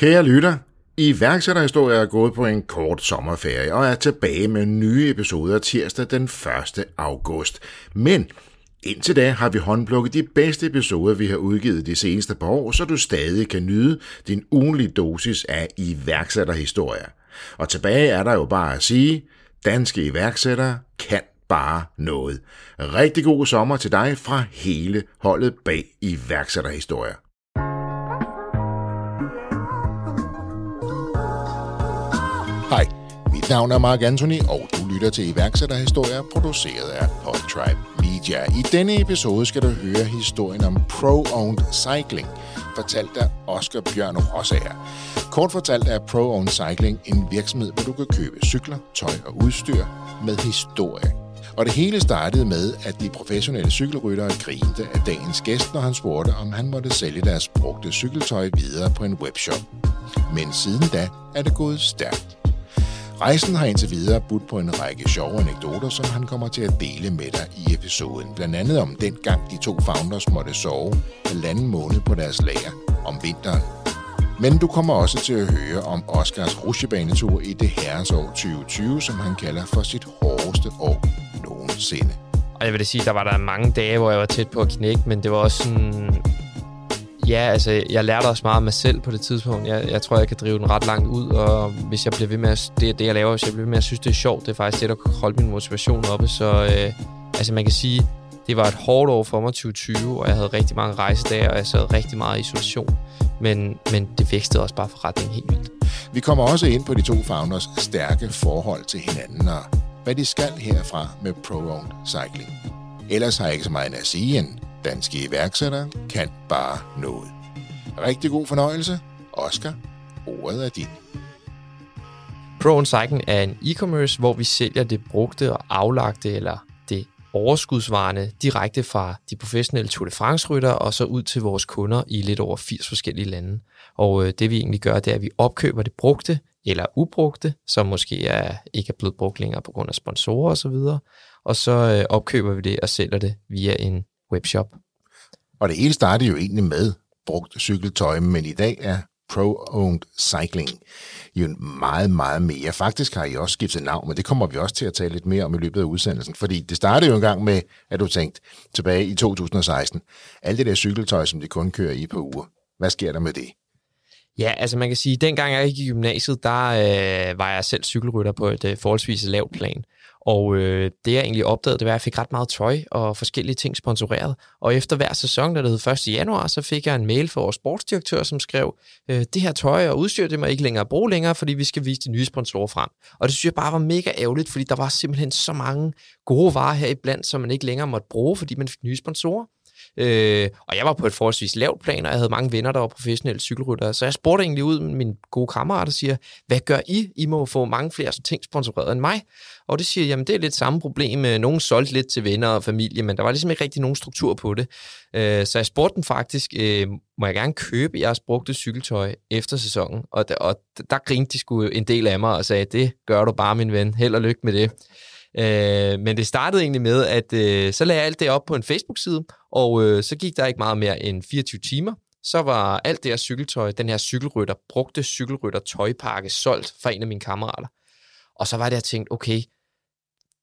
Kære lytter, iværksætterhistorie er gået på en kort sommerferie og er tilbage med nye episoder tirsdag den 1. august. Men indtil da har vi håndplukket de bedste episoder, vi har udgivet de seneste par år, så du stadig kan nyde din ugenlige dosis af iværksætterhistorie. Og tilbage er der jo bare at sige, danske iværksættere kan bare noget. Rigtig god sommer til dig fra hele holdet bag iværksætterhistorier. Hej, mit navn er Mark Anthony, og du lytter til iværksætterhistorier, produceret af Podtribe Media. I denne episode skal du høre historien om Pro-Owned Cycling, fortalt af Oscar Bjørn Rosager. Kort fortalt er Pro-Owned Cycling en virksomhed, hvor du kan købe cykler, tøj og udstyr med historie. Og det hele startede med, at de professionelle cykelryttere grinte af dagens gæst, når han spurgte, om han måtte sælge deres brugte cykeltøj videre på en webshop. Men siden da er det gået stærkt. Rejsen har indtil videre budt på en række sjove anekdoter, som han kommer til at dele med dig i episoden. Blandt andet om den gang de to founders måtte sove halvanden måned på deres lager om vinteren. Men du kommer også til at høre om Oscars rusjebanetur i det herres år 2020, som han kalder for sit hårdeste år nogensinde. Og jeg vil da sige, der var der mange dage, hvor jeg var tæt på at knække, men det var også sådan... Ja, altså, jeg lærte også meget af mig selv på det tidspunkt. Jeg, jeg tror, jeg kan drive den ret langt ud, og hvis jeg bliver ved med at... Det, det jeg laver, hvis jeg bliver ved med at synes, det er sjovt, det er faktisk det, der kan holde min motivation oppe. Så øh, altså, man kan sige, det var et hårdt år for mig 2020, og jeg havde rigtig mange rejsedage, og jeg sad rigtig meget i isolation. Men, men det vækstede også bare forretningen helt vildt. Vi kommer også ind på de to founders stærke forhold til hinanden, og hvad de skal herfra med Pro-Owned Cycling. Ellers har jeg ikke så meget at sige, end danske iværksættere kan bare noget. Rigtig god fornøjelse. Oscar, ordet er dit. Pro Cycling er en e-commerce, hvor vi sælger det brugte og aflagte eller det overskudsvarende direkte fra de professionelle Tour de France-rytter og så ud til vores kunder i lidt over 80 forskellige lande. Og øh, det vi egentlig gør, det er, at vi opkøber det brugte eller ubrugte, som måske er, ikke er blevet brugt længere på grund af sponsorer osv., og, og så øh, opkøber vi det og sælger det via en webshop. Og det hele startede jo egentlig med brugt cykeltøj, men i dag er Pro-Owned Cycling jo meget, meget mere. Faktisk har I også skiftet navn, men det kommer vi også til at tale lidt mere om i løbet af udsendelsen, fordi det startede jo en gang med, at du tænkte tilbage i 2016, alt det der cykeltøj, som de kun kører i på uger. Hvad sker der med det? Ja, altså man kan sige, at dengang jeg gik i gymnasiet, der øh, var jeg selv cykelrytter på et øh, forholdsvis lavt plan. Og øh, det jeg egentlig opdagede, det var, at jeg fik ret meget tøj og forskellige ting sponsoreret. Og efter hver sæson, der hed 1. januar, så fik jeg en mail fra vores sportsdirektør, som skrev, øh, det her tøj og udstyr, det må ikke længere bruge længere, fordi vi skal vise de nye sponsorer frem. Og det synes jeg bare var mega ærgerligt, fordi der var simpelthen så mange gode varer her iblandt, som man ikke længere måtte bruge, fordi man fik nye sponsorer. Øh, og jeg var på et forholdsvis lavt plan, og jeg havde mange venner, der var professionelle cykelryttere. Så jeg spurgte egentlig ud med min gode kammerat og siger, hvad gør I? I må få mange flere ting sponsoreret end mig. Og det siger, jamen det er lidt samme problem. Øh, nogen solgte lidt til venner og familie, men der var ligesom ikke rigtig nogen struktur på det. Øh, så jeg spurgte dem faktisk, øh, må jeg gerne købe jeres brugte cykeltøj efter sæsonen? Og der, og der grinte de sgu en del af mig og sagde, det gør du bare, min ven. Held og lykke med det. Øh, men det startede egentlig med, at øh, så lagde jeg alt det op på en Facebook-side, og øh, så gik der ikke meget mere end 24 timer. Så var alt det her cykeltøj, den her cykelrytter, brugte cykelrytter tøjpakke, solgt fra en af mine kammerater. Og så var det, jeg tænkte, okay,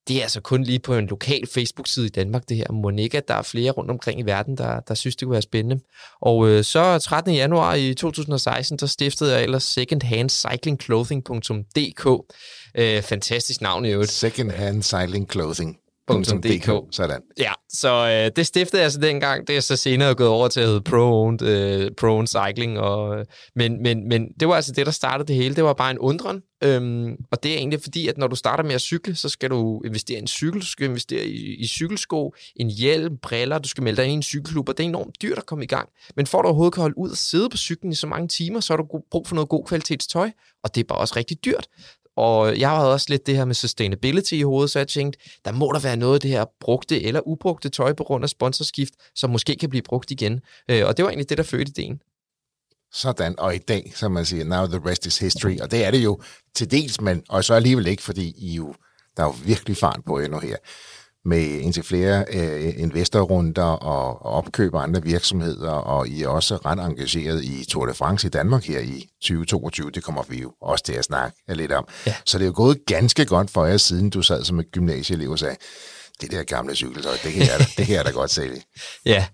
det er altså kun lige på en lokal Facebook-side i Danmark, det her. Monika. der er flere rundt omkring i verden, der, der synes, det kunne være spændende. Og øh, så 13. januar i 2016, så stiftede jeg ellers secondhandcyclingclothing.dk. Øh, fantastisk navn i øvrigt. Secondhandcyclingclothing. .dk. Sådan. Ja, så øh, det stiftede jeg så dengang. Det er så senere gået over til at hedde Pro-Owned, øh, Pro-Owned Cycling. Og, men, men, men det var altså det, der startede det hele. Det var bare en undren. Øhm, og det er egentlig fordi, at når du starter med at cykle, så skal du investere i en cykel, du skal investere i, i cykelsko, en hjelm, briller, du skal melde dig ind i en cykelklub, og det er enormt dyrt at komme i gang. Men for at du overhovedet kan holde ud og sidde på cyklen i så mange timer, så har du brug for noget god kvalitetstøj, og det er bare også rigtig dyrt. Og jeg havde også lidt det her med sustainability i hovedet, så jeg tænkte, der må der være noget af det her brugte eller ubrugte tøj på grund af sponsorskift, som måske kan blive brugt igen. Øh, og det var egentlig det, der fødte ideen. Sådan, og i dag, som man siger, now the rest is history, og det er det jo til dels, men og så alligevel ikke, fordi I jo, der er jo virkelig fart på endnu her med indtil flere øh, investorrunder og, og opkøb af andre virksomheder, og I er også ret engageret i Tour de France i Danmark her i 2022. Det kommer vi jo også til at snakke lidt om. Ja. Så det er jo gået ganske godt for jer, siden du sad som et gymnasieelev og sagde, det der gamle cykeltøj, det kan jeg, det kan jeg da godt sælge. ja.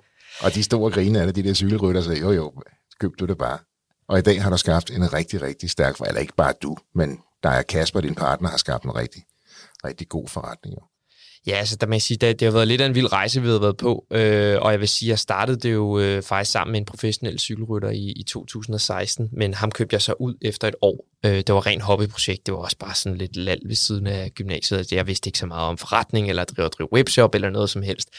Og de store griner af de der cykelrytter sagde, jo jo, køb du det bare. Og i dag har du skabt en rigtig, rigtig stærk, eller ikke bare du, men der er Kasper, din partner, har skabt en rigtig, rigtig god forretning. Jo. Ja, altså der må jeg sige, det, det har været lidt af en vild rejse, vi har været på, øh, og jeg vil sige, at jeg startede det jo øh, faktisk sammen med en professionel cykelrytter i, i 2016, men ham købte jeg så ud efter et år. Øh, det var rent hobbyprojekt, det var også bare sådan lidt lal ved siden af gymnasiet. Altså, jeg vidste ikke så meget om forretning, eller at drive, drive webshop, eller noget som helst.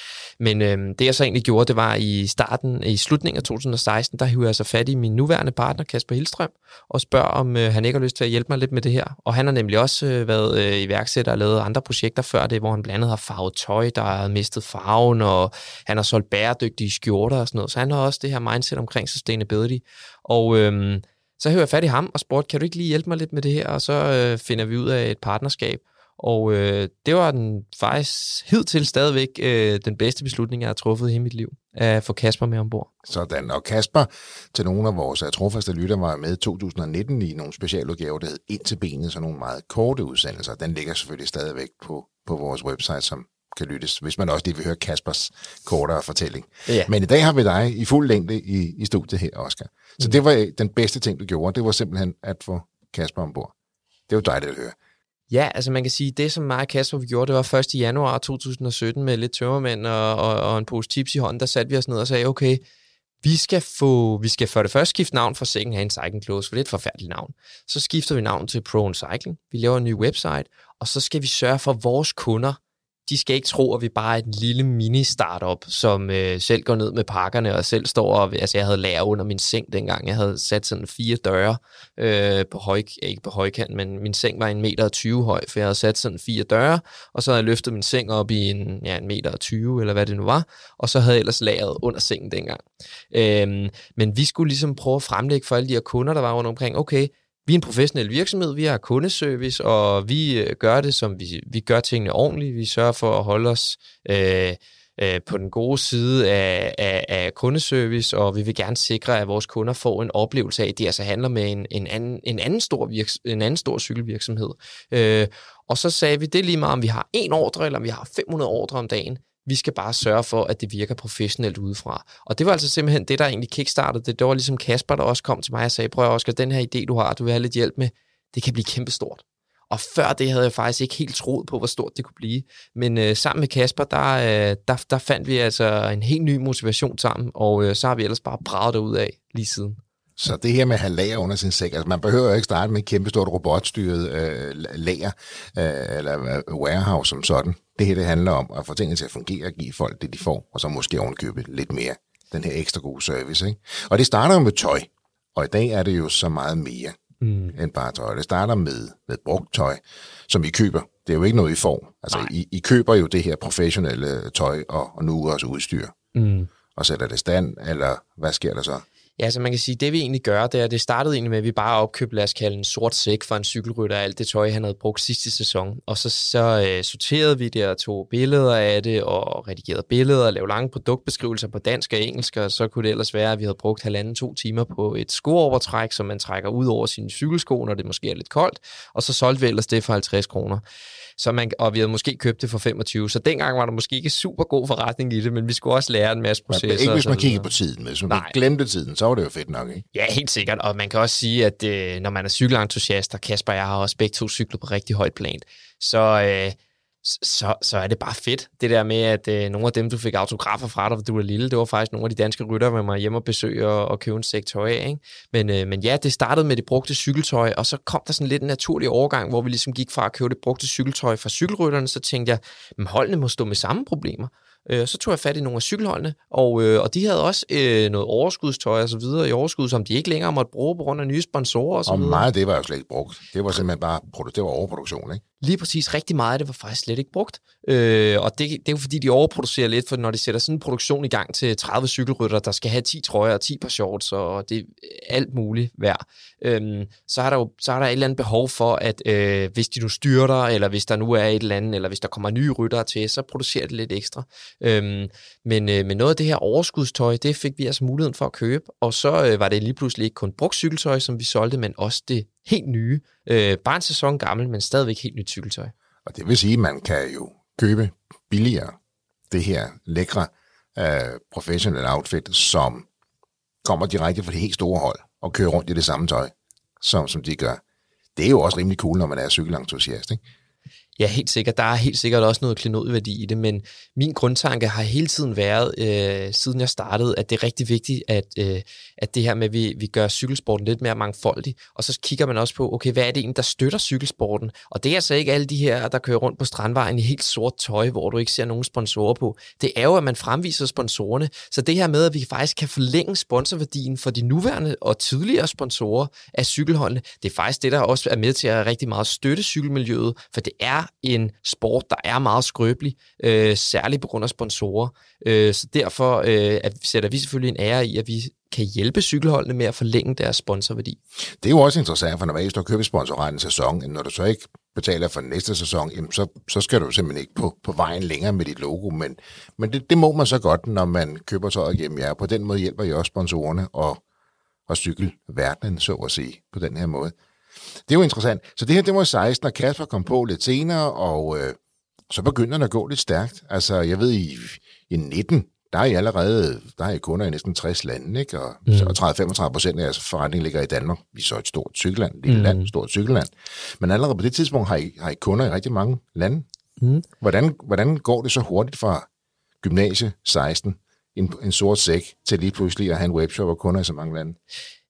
Men øh, det jeg så egentlig gjorde, det var i starten, i slutningen af 2016, der hiver jeg så fat i min nuværende partner, Kasper Hildstrøm, og spørger, om øh, han ikke har lyst til at hjælpe mig lidt med det her. Og han har nemlig også øh, været øh, iværksætter og lavet andre projekter før det, hvor han blandt andet har farvet tøj, der har mistet farven, og han har solgt bæredygtige skjorter og sådan noget. Så han har også det her mindset omkring sustainability. Og øh, så hører jeg fat i ham og spurgte, kan du ikke lige hjælpe mig lidt med det her? Og så øh, finder vi ud af et partnerskab. Og øh, det var den faktisk hidtil stadigvæk øh, den bedste beslutning, jeg har truffet i mit liv, at få Kasper med ombord. Sådan, og Kasper, til nogle af vores øh, trofaste lytter, var med i 2019 i nogle specialudgaver, der hed Ind til benet, så nogle meget korte udsendelser. Den ligger selvfølgelig stadigvæk på, på vores website, som kan lyttes, hvis man også lige vil høre Kaspers kortere fortælling. Ja. Men i dag har vi dig i fuld længde i, i studiet her, Oscar. Så mm. det var den bedste ting, du gjorde. Det var simpelthen at få Kasper ombord. Det var dejligt at høre. Ja, altså man kan sige, det som mig og Kasper vi gjorde, det var 1. januar 2017 med lidt tømmermænd og, og, og en pose tips i hånden, der satte vi os ned og sagde, okay, vi skal få, vi skal for det første skifte navn fra Second Hand Cycling Clothes, for det er et forfærdeligt navn. Så skifter vi navn til Pro Cycling. Vi laver en ny website, og så skal vi sørge for, at vores kunder de skal ikke tro, at vi bare er et lille mini-startup, som øh, selv går ned med pakkerne og selv står og... Altså, jeg havde lager under min seng dengang. Jeg havde sat sådan fire døre øh, på høj... Ikke på højkant, men min seng var en meter og 20 høj, for jeg havde sat sådan fire døre, og så havde jeg løftet min seng op i en, ja, en meter og 20, eller hvad det nu var, og så havde jeg ellers lageret under sengen dengang. Øh, men vi skulle ligesom prøve at fremlægge for alle de her kunder, der var rundt omkring, okay, vi er en professionel virksomhed, vi har kundeservice, og vi øh, gør det, som vi, vi gør tingene ordentligt. Vi sørger for at holde os øh, øh, på den gode side af, af, af kundeservice, og vi vil gerne sikre, at vores kunder får en oplevelse af, at det altså handler med en, en, anden, en, anden, stor virks, en anden stor cykelvirksomhed. Øh, og så sagde vi, det er lige meget, om vi har en ordre, eller om vi har 500 ordre om dagen. Vi skal bare sørge for, at det virker professionelt udefra. Og det var altså simpelthen det, der egentlig kickstartede det. Det var ligesom Kasper, der også kom til mig og sagde, prøv Oscar, den her idé, du har, du vil have lidt hjælp med, det kan blive kæmpestort. Og før det havde jeg faktisk ikke helt troet på, hvor stort det kunne blive. Men øh, sammen med Kasper, der, øh, der, der fandt vi altså en helt ny motivation sammen, og øh, så har vi ellers bare braget ud af lige siden. Så det her med at have lager under sin sæk, altså man behøver jo ikke starte med et kæmpestort robotstyret øh, lager øh, eller øh, warehouse som sådan. Det her det handler om at få tingene til at fungere og give folk det, de får, og så måske ovenkøbe lidt mere den her ekstra gode service. Ikke? Og det starter jo med tøj, og i dag er det jo så meget mere mm. end bare tøj. Det starter med, med brugt tøj, som I køber. Det er jo ikke noget, I får. Altså, I, I køber jo det her professionelle tøj og, og nu også udstyr. Mm. Og sætter det stand, eller hvad sker der så? Ja, så man kan sige, det vi egentlig gør, det er, det startede egentlig med, at vi bare opkøbte, lad os kalde en sort sæk for en cykelrytter alt det tøj, han havde brugt sidste sæson. Og så, så øh, sorterede vi det og tog billeder af det, og redigerede billeder og lavede lange produktbeskrivelser på dansk og engelsk, og så kunne det ellers være, at vi havde brugt halvanden to timer på et skoovertræk, som man trækker ud over sine cykelsko, når det måske er lidt koldt, og så solgte vi ellers det for 50 kroner. Så man, og vi havde måske købt det for 25. Så dengang var der måske ikke super god forretning i det, men vi skulle også lære en masse processer. Men ikke hvis man kigger på tiden. Hvis man Nej. glemte tiden, så var det jo fedt nok, ikke? Ja, helt sikkert. Og man kan også sige, at øh, når man er cykelentusiast, og Kasper og jeg har også begge to cyklet på rigtig højt plan, så... Øh, så, så er det bare fedt. Det der med, at øh, nogle af dem, du fik autografer fra, da du var lille, det var faktisk nogle af de danske rytter, hvor man hjemme og besøge og, og købe en sæk tøj af. Ikke? Men, øh, men ja, det startede med det brugte cykeltøj, og så kom der sådan lidt en naturlig overgang, hvor vi ligesom gik fra at købe det brugte cykeltøj fra cykelrytterne, så tænkte jeg, at holdene må stå med samme problemer. Øh, så tog jeg fat i nogle af cykelholdene, og, øh, og de havde også øh, noget overskudstøj og så videre i overskud, som de ikke længere måtte bruge på grund af nye sponsorer og så og meget af det var jo slet ikke brugt. Det var simpelthen bare det var overproduktion, ikke? Lige præcis rigtig meget af det var faktisk slet ikke brugt. Øh, og det, det er jo fordi, de overproducerer lidt, for når de sætter sådan en produktion i gang til 30 cykelrytter, der skal have 10 trøjer og 10 par shorts, og det er alt muligt værd, øh, så, er der jo så er der et eller andet behov for, at øh, hvis de nu styrter, eller hvis der nu er et eller andet, eller hvis der kommer nye ryttere til, så producerer det lidt ekstra. Øh, men, øh, men noget af det her overskudstøj, det fik vi altså muligheden for at købe, og så øh, var det lige pludselig ikke kun brugt cykeltøj, som vi solgte, men også det helt nye. Øh, bare en sæson gammel, men stadigvæk helt nyt cykeltøj. Og det vil sige, at man kan jo købe billigere det her lækre øh, professional outfit, som kommer direkte fra det helt store hold og kører rundt i det samme tøj, som, som de gør. Det er jo også rimelig cool, når man er cykelentusiast, ikke? Ja, helt sikkert. Der er helt sikkert også noget klenodværdi i det, men min grundtanke har hele tiden været, øh, siden jeg startede, at det er rigtig vigtigt, at, øh, at det her med, at vi, vi gør cykelsporten lidt mere mangfoldig, og så kigger man også på, okay, hvad er det egentlig, der støtter cykelsporten? Og det er altså ikke alle de her, der kører rundt på Strandvejen i helt sort tøj, hvor du ikke ser nogen sponsorer på. Det er jo, at man fremviser sponsorerne. Så det her med, at vi faktisk kan forlænge sponsorværdien for de nuværende og tidligere sponsorer af cykelholdene, det er faktisk det, der også er med til at rigtig meget støtte cykelmiljøet, for det er en sport, der er meget skrøbelig, øh, særligt på grund af sponsorer. Øh, så derfor øh, at sætter vi selvfølgelig en ære i, at vi kan hjælpe cykelholdene med at forlænge deres sponsorværdi. Det er jo også interessant, for når man står køber sponsorretten en sæson, når du så ikke betaler for næste sæson, jamen så, så skal du simpelthen ikke på, på vejen længere med dit logo. Men, men det, det må man så godt, når man køber tøjet hjemme. Ja, på den måde hjælper I også sponsorerne og, og cykelverdenen, så at sige, på den her måde. Det er jo interessant. Så det her, det var 16, og Kasper kom på lidt senere, og øh, så begynder det at gå lidt stærkt. Altså, jeg ved, i, i 19, der er I allerede, der er I kunder i næsten 60 lande, ikke? Og, mm. og 30-35 procent af jeres forretning ligger i Danmark. Vi er så et stort cykelland, lille mm. land, stort cykelland. Men allerede på det tidspunkt har I, har I kunder i rigtig mange lande. Mm. Hvordan, hvordan går det så hurtigt fra gymnasie 16, en, en sort sæk, til lige pludselig at have en webshop og kunder i så mange lande?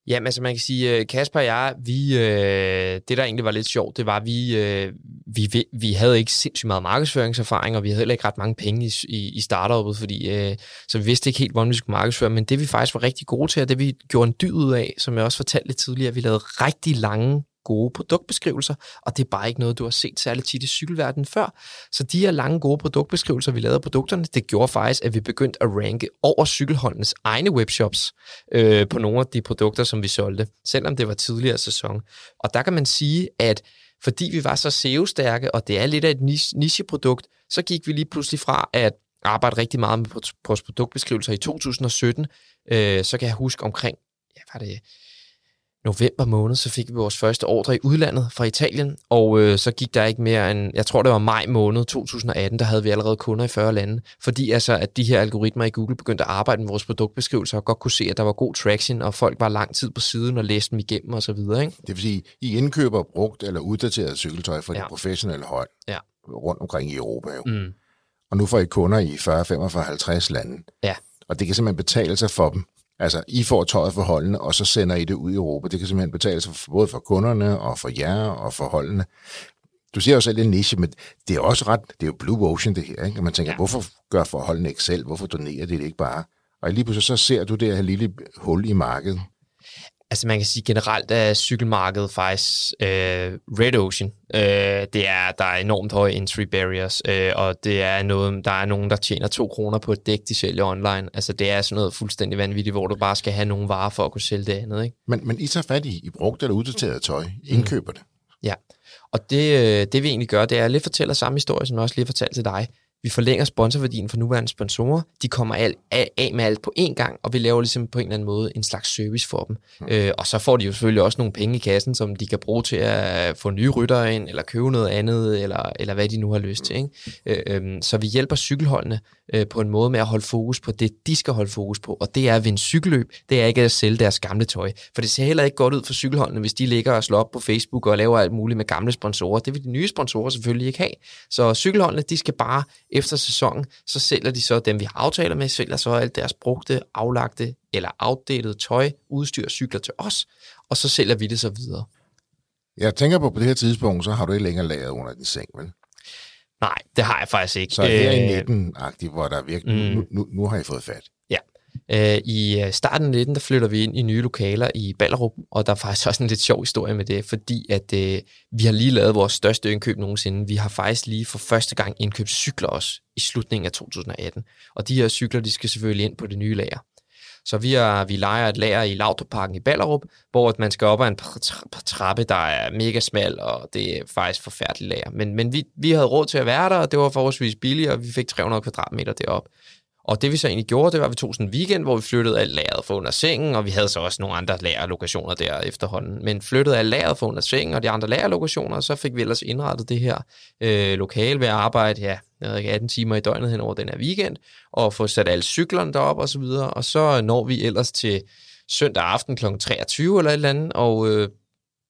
Jamen, altså man kan sige, øh, Kasper og jeg, vi, øh, det der egentlig var lidt sjovt, det var, at vi, øh, vi, vi havde ikke sindssygt meget markedsføringserfaring, og vi havde heller ikke ret mange penge i, i, i startupet, fordi, øh, så vi vidste ikke helt, hvordan vi skulle markedsføre, men det vi faktisk var rigtig gode til, og det vi gjorde en dyd ud af, som jeg også fortalte lidt tidligere, at vi lavede rigtig lange gode produktbeskrivelser, og det er bare ikke noget, du har set særligt tit i cykelverdenen før. Så de her lange gode produktbeskrivelser, vi lavede af produkterne, det gjorde faktisk, at vi begyndte at ranke over cykelholdenes egne webshops øh, på nogle af de produkter, som vi solgte, selvom det var tidligere sæson. Og der kan man sige, at fordi vi var så SEO-stærke, og det er lidt af et nicheprodukt, så gik vi lige pludselig fra at arbejde rigtig meget med vores produktbeskrivelser i 2017. Øh, så kan jeg huske omkring, ja, var det november måned, så fik vi vores første ordre i udlandet fra Italien, og øh, så gik der ikke mere end, jeg tror det var maj måned 2018, der havde vi allerede kunder i 40 lande, fordi altså, at de her algoritmer i Google begyndte at arbejde med vores produktbeskrivelser, og godt kunne se, at der var god traction, og folk var lang tid på siden og læste dem igennem og så videre. Ikke? Det vil sige, I indkøber brugt eller uddateret cykeltøj for ja. de professionelle hold ja. rundt omkring i Europa jo. Mm. Og nu får I kunder i 40, 45, 50 lande. Ja. Og det kan simpelthen betale sig for dem Altså, I får tøjet for holdene, og så sender I det ud i Europa. Det kan simpelthen betale sig for, både for kunderne og for jer og for holdene. Du siger jo selv en niche, men det er også ret, det er jo Blue Ocean det her, ikke? Og man tænker, ja. hvorfor gør forholdene ikke selv? Hvorfor donerer de det ikke bare? Og lige pludselig så ser du det her lille hul i markedet. Altså man kan sige generelt at cykelmarkedet faktisk øh, red ocean. Øh, det er, der er enormt høje entry barriers, øh, og det er noget, der er nogen, der tjener to kroner på et dæk, de sælger online. Altså det er sådan noget fuldstændig vanvittigt, hvor du bare skal have nogle varer for at kunne sælge det andet. Ikke? Men, men I tager fat i, I brugt eller uddateret tøj, indkøber det. Ja, og det, øh, det vi egentlig gør, det er at lidt fortælle samme historie, som jeg også lige fortalte til dig. Vi forlænger sponsorværdien for nuværende sponsorer. De kommer af, af med alt på én gang, og vi laver ligesom på en eller anden måde en slags service for dem. Mm. Øh, og så får de jo selvfølgelig også nogle penge i kassen, som de kan bruge til at få nye ryttere ind, eller købe noget andet, eller, eller hvad de nu har lyst til. Ikke? Øh, øh, så vi hjælper cykelholdene øh, på en måde med at holde fokus på det, de skal holde fokus på, og det er at vinde cykelløb, det er ikke at sælge deres gamle tøj. For det ser heller ikke godt ud for cykelholdene, hvis de ligger og slår op på Facebook og laver alt muligt med gamle sponsorer. Det vil de nye sponsorer selvfølgelig ikke have. Så cykelholdene, de skal bare efter sæsonen, så sælger de så dem, vi har aftaler med, sælger så alt deres brugte, aflagte eller outdated tøj, udstyr, cykler til os, og så sælger vi det så videre. Jeg tænker på, på det her tidspunkt, så har du ikke længere lagret under din seng, vel? Nej, det har jeg faktisk ikke. Så her i 19-agtigt, øh, hvor der virkelig, mm. nu, nu, nu har I fået fat. Øh, I øh, starten af 19, der flytter vi ind i nye lokaler i Ballerup, og der er faktisk også en lidt sjov historie med det, fordi at øh, vi har lige lavet vores største indkøb nogensinde. Vi har faktisk lige for første gang indkøbt cykler også i slutningen af 2018. Og de her cykler, de skal selvfølgelig ind på det nye lager. Så vi, er, vi leger et lager i Lautoparken i Ballerup, hvor man skal op ad en trappe, der er mega smal, og det er faktisk forfærdeligt lager. Men, men vi, vi havde råd til at være der, og det var forholdsvis billigt, og vi fik 300 kvadratmeter derop. Og det vi så egentlig gjorde, det var, at vi tog sådan en weekend, hvor vi flyttede alt lageret for under sengen, og vi havde så også nogle andre lagerlokationer der efterhånden. Men flyttede alt lageret for under sengen og de andre lagerlokationer, så fik vi ellers indrettet det her øh, lokale ved at arbejde, ja, jeg ved ikke, 18 timer i døgnet hen over den her weekend, og få sat alle cyklerne derop og så videre. Og så når vi ellers til søndag aften kl. 23 eller et eller andet, og øh,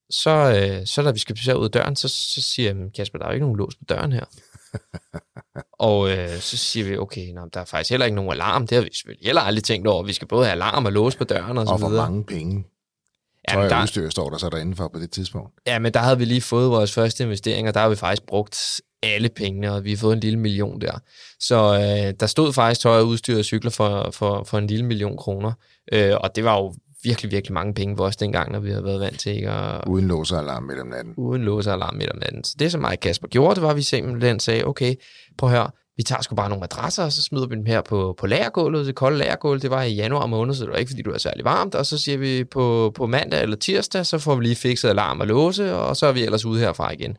så, øh, så da vi skal ud af døren, så, så siger jeg, Kasper, der er jo ikke nogen lås på døren her. og øh, så siger vi, okay, nå, der er faktisk heller ikke nogen alarm. Det har vi selvfølgelig heller aldrig tænkt over. Vi skal både have alarm og låse på døren og, og så videre. Og hvor mange penge Ja, men der, udstyr står der så derinde for på det tidspunkt. Ja, men der havde vi lige fået vores første investering, og der har vi faktisk brugt alle pengene, og vi har fået en lille million der. Så øh, der stod faktisk tøj og udstyr og cykler for, for, for en lille million kroner. Øh, og det var jo virkelig, virkelig mange penge for os dengang, når vi havde været vant til ikke at... Uden låsealarm midt om natten. Uden låsealarm midt om natten. Så det, som mig og Kasper gjorde, det var, at vi simpelthen sagde, okay, prøv at høre, vi tager sgu bare nogle madrasser, og så smider vi dem her på, på lagergulvet. Det kolde lagergulv, det var i januar måned, så det var ikke, fordi du er særlig varmt. Og så siger vi på, på mandag eller tirsdag, så får vi lige fikset alarm og låse, og så er vi ellers ude herfra igen.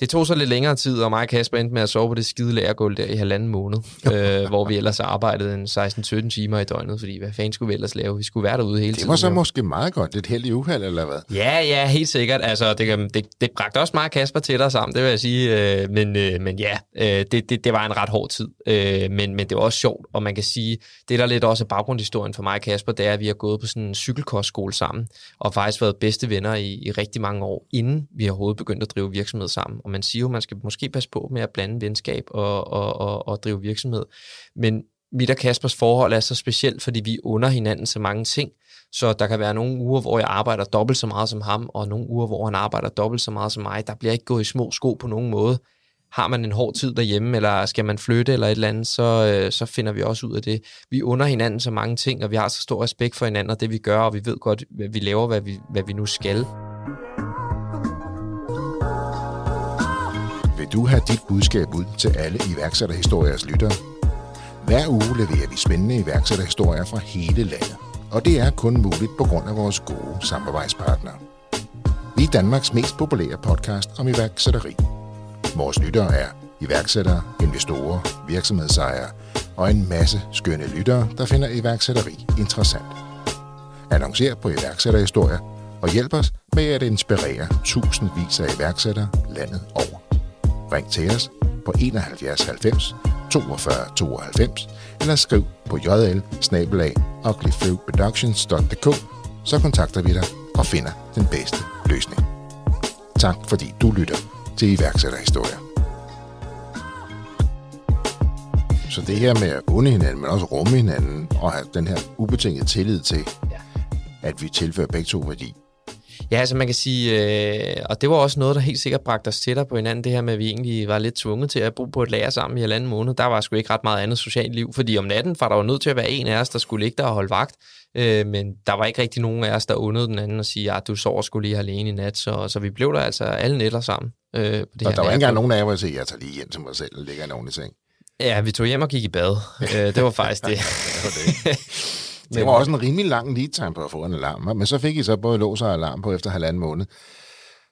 Det tog så lidt længere tid, og mig og Kasper endte med at sove på det skide lærergulv der i halvanden måned, øh, hvor vi ellers arbejdede en 16-17 timer i døgnet, fordi hvad fanden skulle vi ellers lave? Vi skulle være derude hele tiden. Det var så måske meget godt, lidt heldig uheld, eller hvad? Ja, ja, helt sikkert. Altså, det, det, det bragte også mig og Kasper til dig sammen, det vil jeg sige. Øh, men, øh, men ja, øh, det, det, det var en ret hård tid, øh, men, men det var også sjovt, og man kan sige, det der lidt også er baggrundshistorien for mig og Kasper, det er, at vi har gået på sådan en cykelkostskole sammen, og faktisk været bedste venner i, i rigtig mange år, inden vi overhovedet begyndte at drive virksomhed sammen. Og man siger jo, man skal måske passe på med at blande venskab og, og, og, og drive virksomhed. Men mit og Kaspers forhold er så specielt, fordi vi under hinanden så mange ting. Så der kan være nogle uger, hvor jeg arbejder dobbelt så meget som ham, og nogle uger, hvor han arbejder dobbelt så meget som mig. Der bliver ikke gået i små sko på nogen måde. Har man en hård tid derhjemme, eller skal man flytte eller et eller andet, så, øh, så finder vi også ud af det. Vi under hinanden så mange ting, og vi har så stor respekt for hinanden og det, vi gør, og vi ved godt, hvad vi laver, hvad vi, hvad vi nu skal. Vil du have dit budskab ud til alle iværksætterhistoriers lyttere. Hver uge leverer vi spændende iværksætterhistorier fra hele landet, og det er kun muligt på grund af vores gode samarbejdspartnere. Vi er Danmarks mest populære podcast om iværksætteri. Vores lyttere er iværksættere, investorer, virksomhedsejere og en masse skønne lyttere, der finder iværksætteri interessant. Annoncer på iværksætterhistorier og hjælp os med at inspirere tusindvis af iværksættere landet over. Ring til os på 71 90 42 92 eller skriv på jl så kontakter vi dig og finder den bedste løsning. Tak fordi du lytter til iværksætterhistorier. Så det her med at unde hinanden, men også rumme hinanden og have den her ubetingede tillid til, at vi tilfører begge to værdi, Ja, altså man kan sige, øh, og det var også noget, der helt sikkert bragte os tættere på hinanden, det her med, at vi egentlig var lidt tvunget til at bo på et lager sammen i en anden måned. Der var sgu ikke ret meget andet socialt liv, fordi om natten var der jo nødt til at være en af os, der skulle ligge der og holde vagt, øh, men der var ikke rigtig nogen af os, der undede den anden og sige, at du sover skulle lige alene i nat, så, så vi blev der altså alle nætter sammen. Øh, på det der, her der var ikke engang nogen af jer, der sagde, jeg tager lige hjem til mig selv og ligger en ordentlig seng. Ja, vi tog hjem og gik i bad. øh, det var faktisk det. det, var det. Det var også en rimelig lang lead time på at få en alarm, men så fik I så både lås og alarm på efter halvanden måned.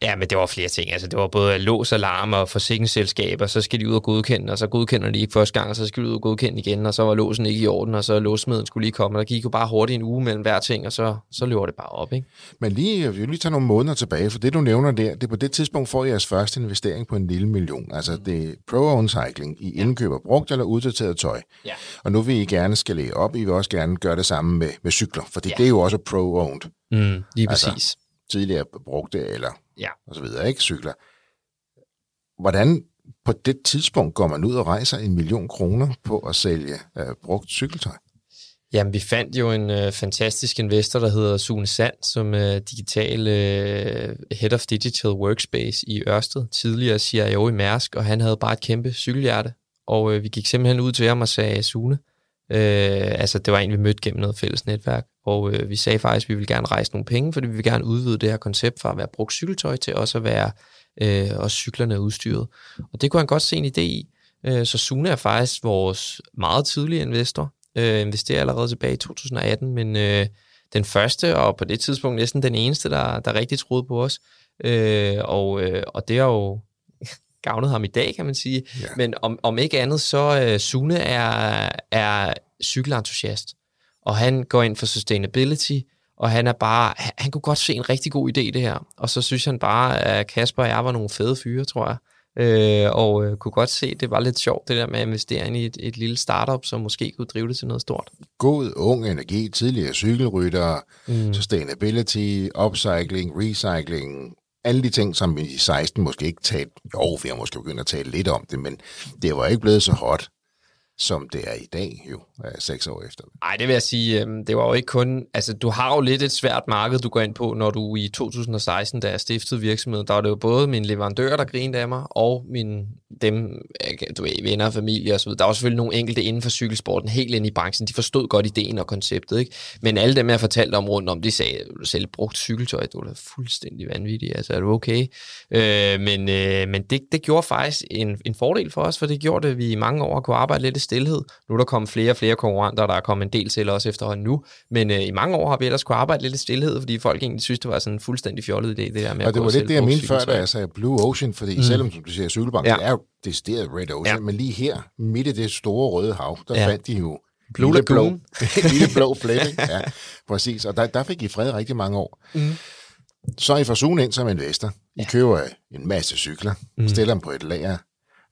Ja, men det var flere ting. Altså, det var både lås, alarm og forsikringsselskaber, så skal de ud og godkende, og så godkender de ikke første gang, og så skal de ud og godkende igen, og så var låsen ikke i orden, og så låsmeden skulle lige komme, og der gik jo bare hurtigt en uge mellem hver ting, og så, så løber det bare op, ikke? Men lige, jeg vil lige tage nogle måneder tilbage, for det du nævner der, det er på det tidspunkt får jeres første investering på en lille million. Altså mm. det er pro-owned cycling. I indkøber brugt eller uddateret tøj. Ja. Og nu vil I gerne skalere op, I vil også gerne gøre det samme med, med cykler, for ja. det er jo også pro-owned. Mm, lige altså, præcis. Altså, tidligere brugte eller ja. og så videre, ikke cykler. Hvordan på det tidspunkt går man ud og rejser en million kroner på at sælge uh, brugt cykeltøj? Jamen, vi fandt jo en uh, fantastisk investor, der hedder Sune Sand, som er uh, digital uh, Head of Digital Workspace i Ørsted, tidligere CIO i Mærsk, og han havde bare et kæmpe cykelhjerte. Og uh, vi gik simpelthen ud til ham og sagde, Sune, Øh, Øh, altså, det var en, vi mødte gennem noget fælles netværk, og øh, vi sagde faktisk, at vi vil gerne rejse nogle penge, fordi vi vil gerne udvide det her koncept fra at være brugt cykeltøj til også at være øh, også cyklerne udstyret. Og det kunne han godt se en idé i. Øh, så Sune er faktisk vores meget tidlige investor, øh, investerer allerede tilbage i 2018, men øh, den første, og på det tidspunkt næsten den eneste, der, der rigtig troede på os. Øh, og, øh, og det har jo gavnet ham i dag, kan man sige. Ja. Men om, om ikke andet, så uh, Sune er, er cykelentusiast, og han går ind for sustainability, og han er bare, han, han kunne godt se en rigtig god idé det her. Og så synes han bare, at Kasper og jeg var nogle fede fyre, tror jeg. Øh, og øh, kunne godt se, at det var lidt sjovt, det der med at investere i et, et lille startup, som måske kunne drive det til noget stort. God, ung energi, tidligere cykelrytter, mm. sustainability, upcycling, recycling, alle de ting, som vi i 16 måske ikke talt, jo, vi har måske begyndt at tale lidt om det, men det var ikke blevet så hot som det er i dag, jo, seks år efter. Nej, det vil jeg sige, øh, det var jo ikke kun, altså du har jo lidt et svært marked, du går ind på, når du i 2016, da jeg stiftede virksomheden, der var det jo både min leverandør, der grinede af mig, og min, dem, du ved, venner og familie og så videre. Der var selvfølgelig nogle enkelte inden for cykelsporten, helt ind i branchen, de forstod godt ideen og konceptet, ikke? Men alle dem, jeg fortalte om rundt om, de sagde, du selv brugt cykeltøj, du er fuldstændig vanvittig, altså er du okay? Øh, men øh, men det, det gjorde faktisk en, en fordel for os, for det gjorde det, at vi i mange år kunne arbejde lidt i stillhed. Nu er der kommet flere og flere konkurrenter, der er kommet en del til også efterhånden nu, men øh, i mange år har vi ellers kunne arbejde lidt i stillhed, fordi folk egentlig synes, det var sådan en fuldstændig fjollet idé, det der med Og det var lidt det, jeg mente før, da jeg sagde Blue Ocean, fordi mm. selvom, som du siger, cykelbank, ja. det er jo decideret Red Ocean, ja. men lige her, midt i det store røde hav, der ja. fandt de jo Blue lille blå, lille blå plet, ja, præcis. Og der, der fik I fred rigtig mange år. Mm. Så er I fra ind som investor. I ja. køber en masse cykler, mm. stiller dem på et lager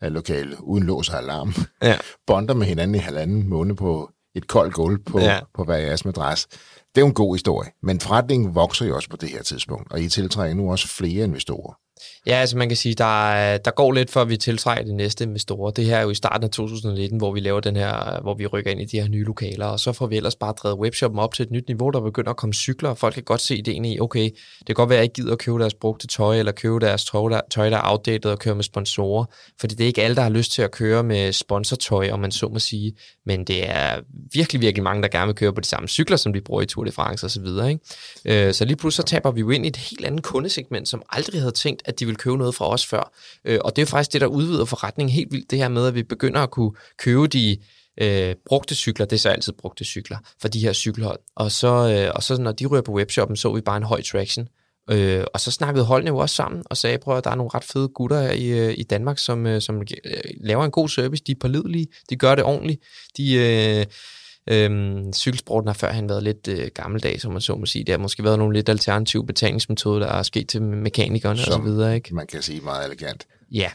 af lokale, uden lås og alarm. Ja. Bonder med hinanden i halvanden måned på et koldt gulv på, ja. på hver jeres madras. Det er jo en god historie, men forretningen vokser jo også på det her tidspunkt, og I tiltrækker nu også flere investorer. Ja, altså man kan sige, der, der går lidt før vi tiltrækker det næste investorer. Det her er jo i starten af 2019, hvor vi laver den her, hvor vi rykker ind i de her nye lokaler, og så får vi ellers bare drevet webshoppen op til et nyt niveau, der begynder at komme cykler, og folk kan godt se det i, okay, det kan godt være, at jeg ikke gider at købe deres brugte tøj, eller købe deres tøj, der, tøj, der er outdated og køre med sponsorer, fordi det er ikke alle, der har lyst til at køre med sponsortøj, om man så må sige, men det er virkelig, virkelig mange, der gerne vil køre på de samme cykler, som de bruger i Tour de France osv. Så, videre, ikke? Øh, så lige pludselig så taber vi jo ind i et helt andet kundesegment, som aldrig havde tænkt, at de vil købe noget fra os før. Øh, og det er faktisk det, der udvider forretningen helt vildt, det her med, at vi begynder at kunne købe de øh, brugte cykler, det er så altid brugte cykler, for de her cykelhold. Og så, øh, og så når de ryger på webshoppen, så vi bare en høj traction. Øh, og så snakkede holdene jo også sammen og sagde, prøv at der er nogle ret fede gutter her i, øh, i Danmark, som, øh, som øh, laver en god service, de er pålidelige, de gør det ordentligt, de... Øh, Øhm, cykelsporten har førhen været lidt øh, gammeldags, som man så må sige. Det har måske været nogle lidt alternative betalingsmetoder, der er sket til mekanikerne og så videre. Ikke? man kan sige meget elegant. Ja,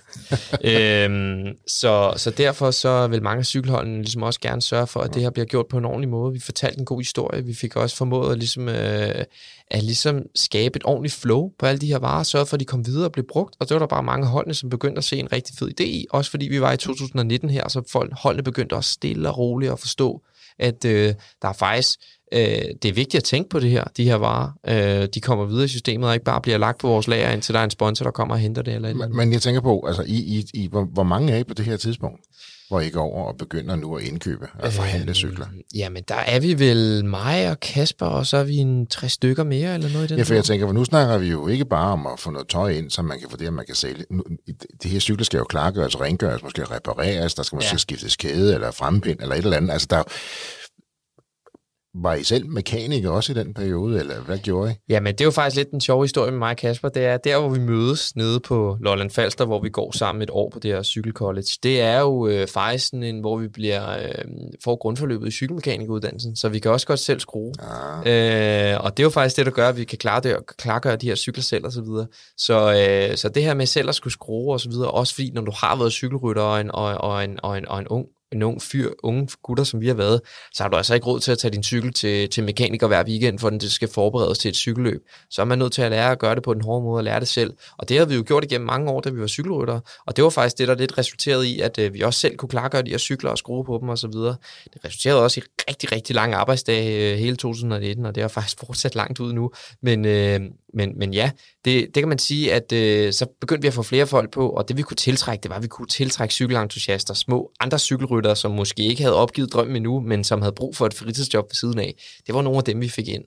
øhm, så, så derfor så vil mange af cykelholdene ligesom også gerne sørge for, at det her bliver gjort på en ordentlig måde. Vi fortalte en god historie, vi fik også formået at, ligesom, øh, at ligesom skabe et ordentligt flow på alle de her varer, sørge for, at de kom videre og blev brugt, og det var der bare mange holdene, som begyndte at se en rigtig fed idé i, også fordi vi var i 2019 her, så folk, holdene begyndte også stille og roligt at forstå, at øh, der er faktisk, øh, det er vigtigt at tænke på det her, de her varer. Øh, de kommer videre i systemet og ikke bare bliver lagt på vores lager, indtil der er en sponsor, der kommer og henter det. Eller men, men jeg tænker på, altså, I, I, I, hvor, hvor mange er I på det her tidspunkt? Hvor I går over og begynder nu at indkøbe og forhandle øh, cykler? Jamen, der er vi vel mig og Kasper, og så er vi en tre stykker mere, eller noget i den Ja, for jeg tænker, for nu snakker vi jo ikke bare om at få noget tøj ind, som man kan få det, man kan sælge. Nu, det her cykler skal jo klargøres, rengøres, måske repareres, der skal måske ja. skiftes kæde, eller frempind, eller et eller andet. Altså, der, var I selv mekaniker også i den periode, eller hvad gjorde I? Jamen, det er jo faktisk lidt den sjove historie med mig og Kasper. Det er der, hvor vi mødes nede på Lolland Falster, hvor vi går sammen et år på det her cykelcollege. Det er jo øh, faktisk sådan en, hvor vi bliver øh, får grundforløbet i cykelmekanikuddannelsen, så vi kan også godt selv skrue. Ah. Øh, og det er jo faktisk det, der gør, at vi kan klare det, klargøre de her cykler selv og så videre. Så, øh, så det her med selv at skulle skrue og så videre, også fordi når du har været cykelrytter og en, og, og en, og en, og en ung en ung fyr, unge gutter, som vi har været, så har du altså ikke råd til at tage din cykel til, til mekaniker hver weekend, for den det skal forberedes til et cykelløb. Så er man nødt til at lære at gøre det på den hårde måde og lære det selv. Og det har vi jo gjort igennem mange år, da vi var cykelryttere. Og det var faktisk det, der lidt resulterede i, at øh, vi også selv kunne klargøre de her cykler og skrue på dem osv. Det resulterede også i rigtig, rigtig lang arbejdsdag øh, hele 2019, og det er faktisk fortsat langt ud nu. Men, øh, men, men ja, det, det kan man sige, at øh, så begyndte vi at få flere folk på, og det vi kunne tiltrække, det var, at vi kunne tiltrække cykelentusiaster, små andre cykelryttere, som måske ikke havde opgivet drømmen endnu, men som havde brug for et fritidsjob ved siden af. Det var nogle af dem, vi fik ind.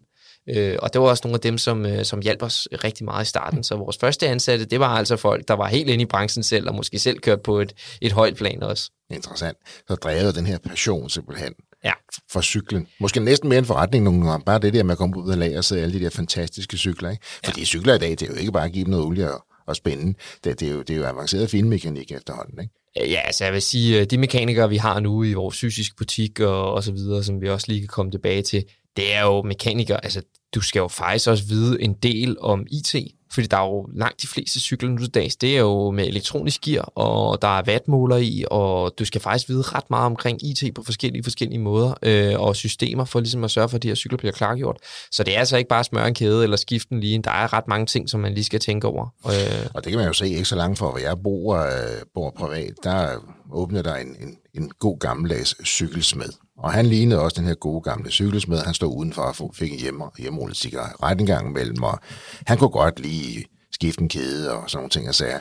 Øh, og det var også nogle af dem, som, øh, som hjalp os rigtig meget i starten. Så vores første ansatte, det var altså folk, der var helt inde i branchen selv, og måske selv kørt på et, et højt plan også. Interessant. Så drevet den her passion simpelthen ja. for cyklen. Måske næsten mere en forretning nogle gange. Bare det der med at komme ud og lade og se alle de der fantastiske cykler. Ikke? Fordi ja. cykler i dag, det er jo ikke bare at give dem noget olie og, og spænde. Det, det, er jo, det er jo avanceret finmekanik efterhånden. Ikke? Ja, altså jeg vil sige, de mekanikere, vi har nu i vores fysiske butik og, og så videre, som vi også lige kan komme tilbage til, det er jo mekanikere, altså du skal jo faktisk også vide en del om IT, fordi der er jo langt de fleste cykler nu til dags, det er jo med elektronisk gear, og der er vatmåler i, og du skal faktisk vide ret meget omkring IT på forskellige forskellige måder, øh, og systemer for ligesom at sørge for, at de her cykler bliver klargjort. Så det er altså ikke bare at smøre en kæde eller skifte en lige. Der er ret mange ting, som man lige skal tænke over. Øh. Og det kan man jo se ikke så langt for, hvor jeg bor, øh, bor privat. Der åbner der en, en, en god gammeldags cykelsmed. Og han lignede også den her gode gamle cykelsmed. Han stod udenfor og fik en hjemme, hjemmerullet cigaret en gang imellem, og han kunne godt lige skifte en kæde og sådan nogle ting og sager.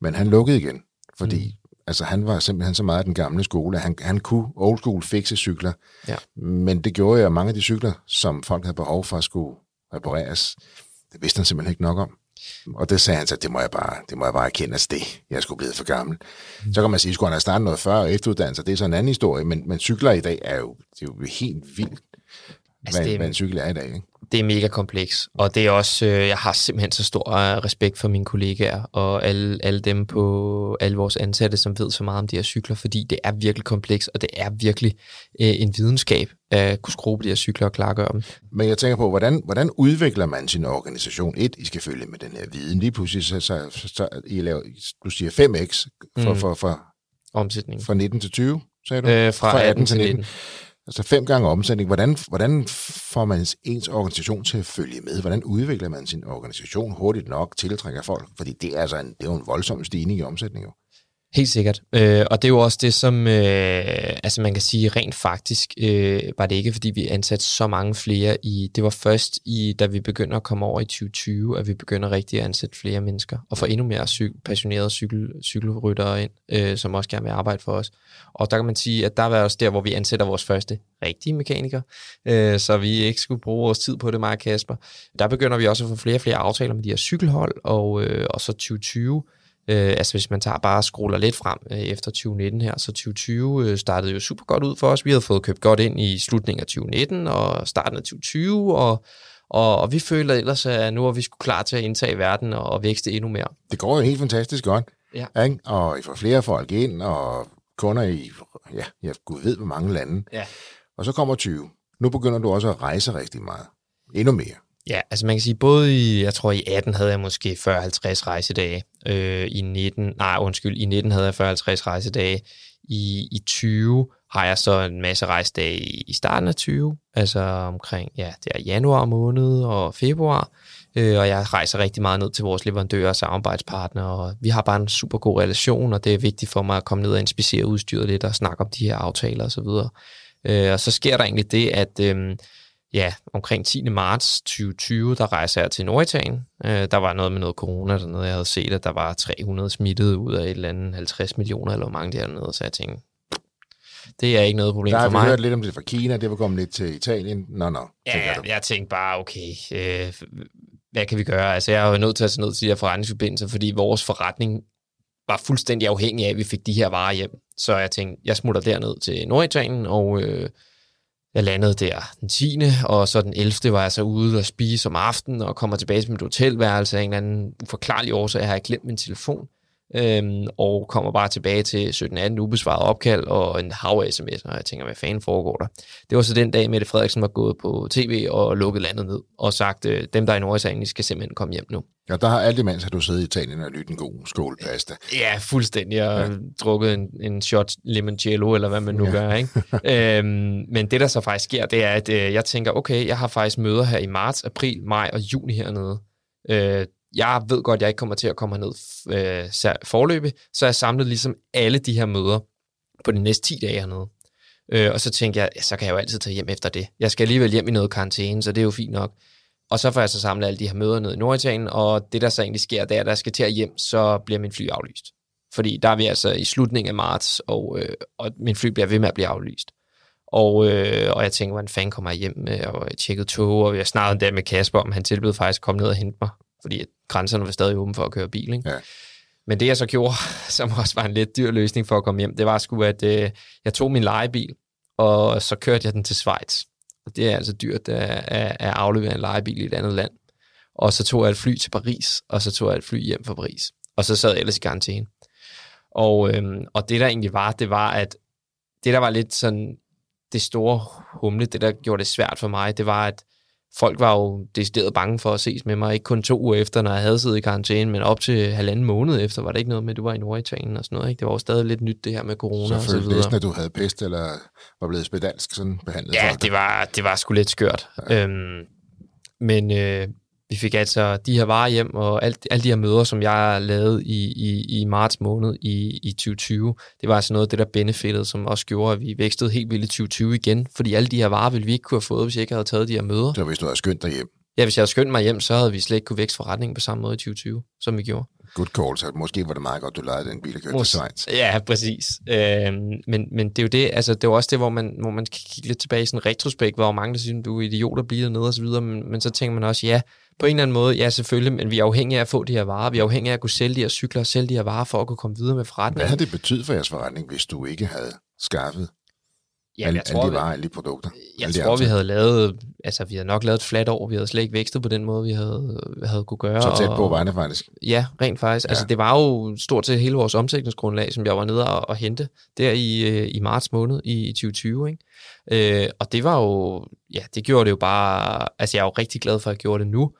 Men han lukkede igen, fordi mm. altså, han var simpelthen så meget af den gamle skole. Han, han kunne old school fikse cykler, ja. men det gjorde jo, at mange af de cykler, som folk havde behov for at skulle repareres, det vidste han simpelthen ikke nok om. Og det sagde han så, det må jeg bare, det må jeg bare erkende, at det, jeg skulle blive for gammel. Mm. Så kan man sige, at skulle han have startet noget før og efteruddannelse, det er så en anden historie, men, men cykler i dag er jo, det er jo helt vildt, altså, hvad, det, hvad en cykel er i dag. Ikke? det er mega kompleks, og det er også, øh, jeg har simpelthen så stor øh, respekt for mine kollegaer og alle, alle dem på alle vores ansatte, som ved så meget om de her cykler, fordi det er virkelig kompleks, og det er virkelig øh, en videnskab at kunne skrue de her cykler og klargøre dem. Men jeg tænker på, hvordan, hvordan udvikler man sin organisation? Et, I skal følge med den her viden. Lige pludselig, så, så, så, I laver, du siger 5x for, mm. for, for, Omsætning. Fra 19 til 20, sagde du? Øh, fra, fra 18, 18 til 19. 19. Altså fem gange omsætning. Hvordan, hvordan får man ens organisation til at følge med? Hvordan udvikler man sin organisation hurtigt nok, tiltrækker folk? Fordi det er, altså en, det er jo en voldsom stigning i omsætning. Jo. Helt sikkert. Øh, og det er jo også det, som øh, altså man kan sige rent faktisk øh, var det ikke, fordi vi ansatte så mange flere i, det var først i, da vi begynder at komme over i 2020, at vi begynder rigtig at ansætte flere mennesker, og få endnu mere cyk, passionerede cykel, cykelryttere ind, øh, som også gerne vil arbejde for os. Og der kan man sige, at der var også der, hvor vi ansætter vores første rigtige mekaniker, øh, så vi ikke skulle bruge vores tid på det, meget, Kasper. Der begynder vi også at få flere og flere aftaler med de her cykelhold, og, øh, og så 2020, Øh, altså hvis man tager bare og scroller lidt frem øh, efter 2019 her, så 2020 øh, startede jo super godt ud for os. Vi havde fået købt godt ind i slutningen af 2019 og starten af 2020, og, og, og vi føler ellers, at nu er vi skulle klar til at indtage verden og, og vækste endnu mere. Det går jo helt fantastisk godt. Ja. Ikke? Og I får flere folk ind, og kunder i, ja, jeg gud ved, hvor mange lande. Ja. Og så kommer 20. Nu begynder du også at rejse rigtig meget. Endnu mere. Ja, altså man kan sige, både i, jeg tror i 18 havde jeg måske 40-50 rejsedage, øh, i 19, nej undskyld, i 19 havde jeg 40-50 rejsedage, i, i 20 har jeg så en masse rejsedage i, i starten af 20, altså omkring, ja, det er januar måned og februar, øh, og jeg rejser rigtig meget ned til vores leverandører og samarbejdspartnere, og vi har bare en super god relation, og det er vigtigt for mig at komme ned og inspicere udstyret lidt og snakke om de her aftaler osv. Og, øh, og så sker der egentlig det, at øh, ja, omkring 10. marts 2020, der rejser jeg til Norditalien. Øh, der var noget med noget corona dernede. Jeg havde set, at der var 300 smittede ud af et eller andet 50 millioner, eller hvor mange dernede. Så jeg tænkte, det er ikke noget problem for mig. Der har vi hørt lidt om det fra Kina, det var kommet lidt til Italien. Nå, nå. Ja, jeg, jeg tænkte bare, okay, øh, hvad kan vi gøre? Altså, jeg er jo nødt til at tage ned til de her forretningsforbindelser, fordi vores forretning var fuldstændig afhængig af, at vi fik de her varer hjem. Så jeg tænkte, jeg smutter derned til Norditalien, og øh, jeg landede der den 10. og så den 11. var jeg så ude og spise om aftenen og kommer tilbage til mit hotelværelse af en eller anden uforklarlig årsag. Jeg har glemt min telefon øhm, og kommer bare tilbage til 17-18 ubesvaret opkald og en hav sms, og jeg tænker, hvad fanden foregår der? Det var så den dag, Mette Frederiksen var gået på tv og lukket landet ned og sagt, øh, dem der er i Norditalien, skal simpelthen komme hjem nu. Ja, der har alt imens, at du siddet i Italien og lyttet en god skålpasta. Ja, fuldstændig. Har ja. drukket en, en shot limoncello, eller hvad man nu ja. gør. Ikke? øhm, men det, der så faktisk sker, det er, at øh, jeg tænker, okay, jeg har faktisk møder her i marts, april, maj og juni hernede. Øh, jeg ved godt, at jeg ikke kommer til at komme herned øh, forløbe, så jeg samlet ligesom alle de her møder på de næste 10 dage hernede. Øh, og så tænkte jeg, ja, så kan jeg jo altid tage hjem efter det. Jeg skal alligevel hjem i noget karantæne, så det er jo fint nok. Og så får jeg så samlet alle de her møder ned i Norditalien, og det der så egentlig sker, det er, at jeg skal til at hjem, så bliver min fly aflyst. Fordi der er vi altså i slutningen af marts, og, øh, og min fly bliver ved med at blive aflyst. Og, øh, og jeg tænker, hvordan fanden kommer jeg hjem øh, og jeg tjekkede tog, og jeg snakkede der med Kasper, om han tilbød faktisk at komme ned og hente mig, fordi grænserne var stadig åbne for at køre bil. Ikke? Ja. Men det jeg så gjorde, som også var en lidt dyr løsning for at komme hjem, det var sgu, at øh, jeg tog min legebil, og så kørte jeg den til Schweiz. Og det er altså dyrt at, at aflevere en legebil i et andet land. Og så tog jeg et fly til Paris, og så tog jeg et fly hjem fra Paris. Og så sad jeg ellers i karantæne. Og, øhm, og det der egentlig var, det var, at det der var lidt sådan det store humle, det der gjorde det svært for mig, det var, at folk var jo decideret bange for at ses med mig, ikke kun to uger efter, når jeg havde siddet i karantæne, men op til halvanden måned efter, var det ikke noget med, at du var i Norditalien og sådan noget, ikke? Det var jo stadig lidt nyt, det her med corona så og så videre. næsten, at du havde pest, eller var blevet spedalsk sådan behandlet? Ja, det var, det var sgu lidt skørt. Ja. Øhm, men, øh, vi fik altså de her varer hjem, og alt, alle de her møder, som jeg lavede i, i, i marts måned i, i 2020, det var altså noget af det, der benefittede, som også gjorde, at vi vækstede helt vildt i 2020 igen, fordi alle de her varer ville vi ikke kunne have fået, hvis jeg ikke havde taget de her møder. Det var hvis du havde skyndt dig hjem. Ja, hvis jeg havde skyndt mig hjem, så havde vi slet ikke kunne vækste forretningen på samme måde i 2020, som vi gjorde. Good call, så måske var det meget godt, du lejede den bil og kørte til Schweiz. Ja, præcis. Øhm, men, men det er jo det, altså det er også det, hvor man, hvor man kan kigge lidt tilbage i sådan en retrospekt, hvor mange der synes, du er idiot at blive dernede og så videre, men, men så tænker man også, ja, på en eller anden måde, ja selvfølgelig, men vi er afhængige af at få de her varer. Vi er afhængige af at kunne sælge de her cykler og sælge de her varer for at kunne komme videre med forretningen. Hvad havde det betydet for jeres forretning, hvis du ikke havde skaffet Ja, alle, jeg tror, alle de varer, alle de produkter. Jeg alle tror, vi havde lavet, altså vi havde nok lavet et flat år, vi havde slet ikke vækstet på den måde, vi havde, havde kunne gøre. Så tæt på vejene faktisk. Ja, rent faktisk. Altså, ja. Altså det var jo stort set hele vores omsætningsgrundlag, som jeg var nede og, og hente der i, øh, i marts måned i, i 2020. Ikke? Øh, og det var jo, ja, det gjorde det jo bare, altså jeg er jo rigtig glad for, at jeg gjorde det nu,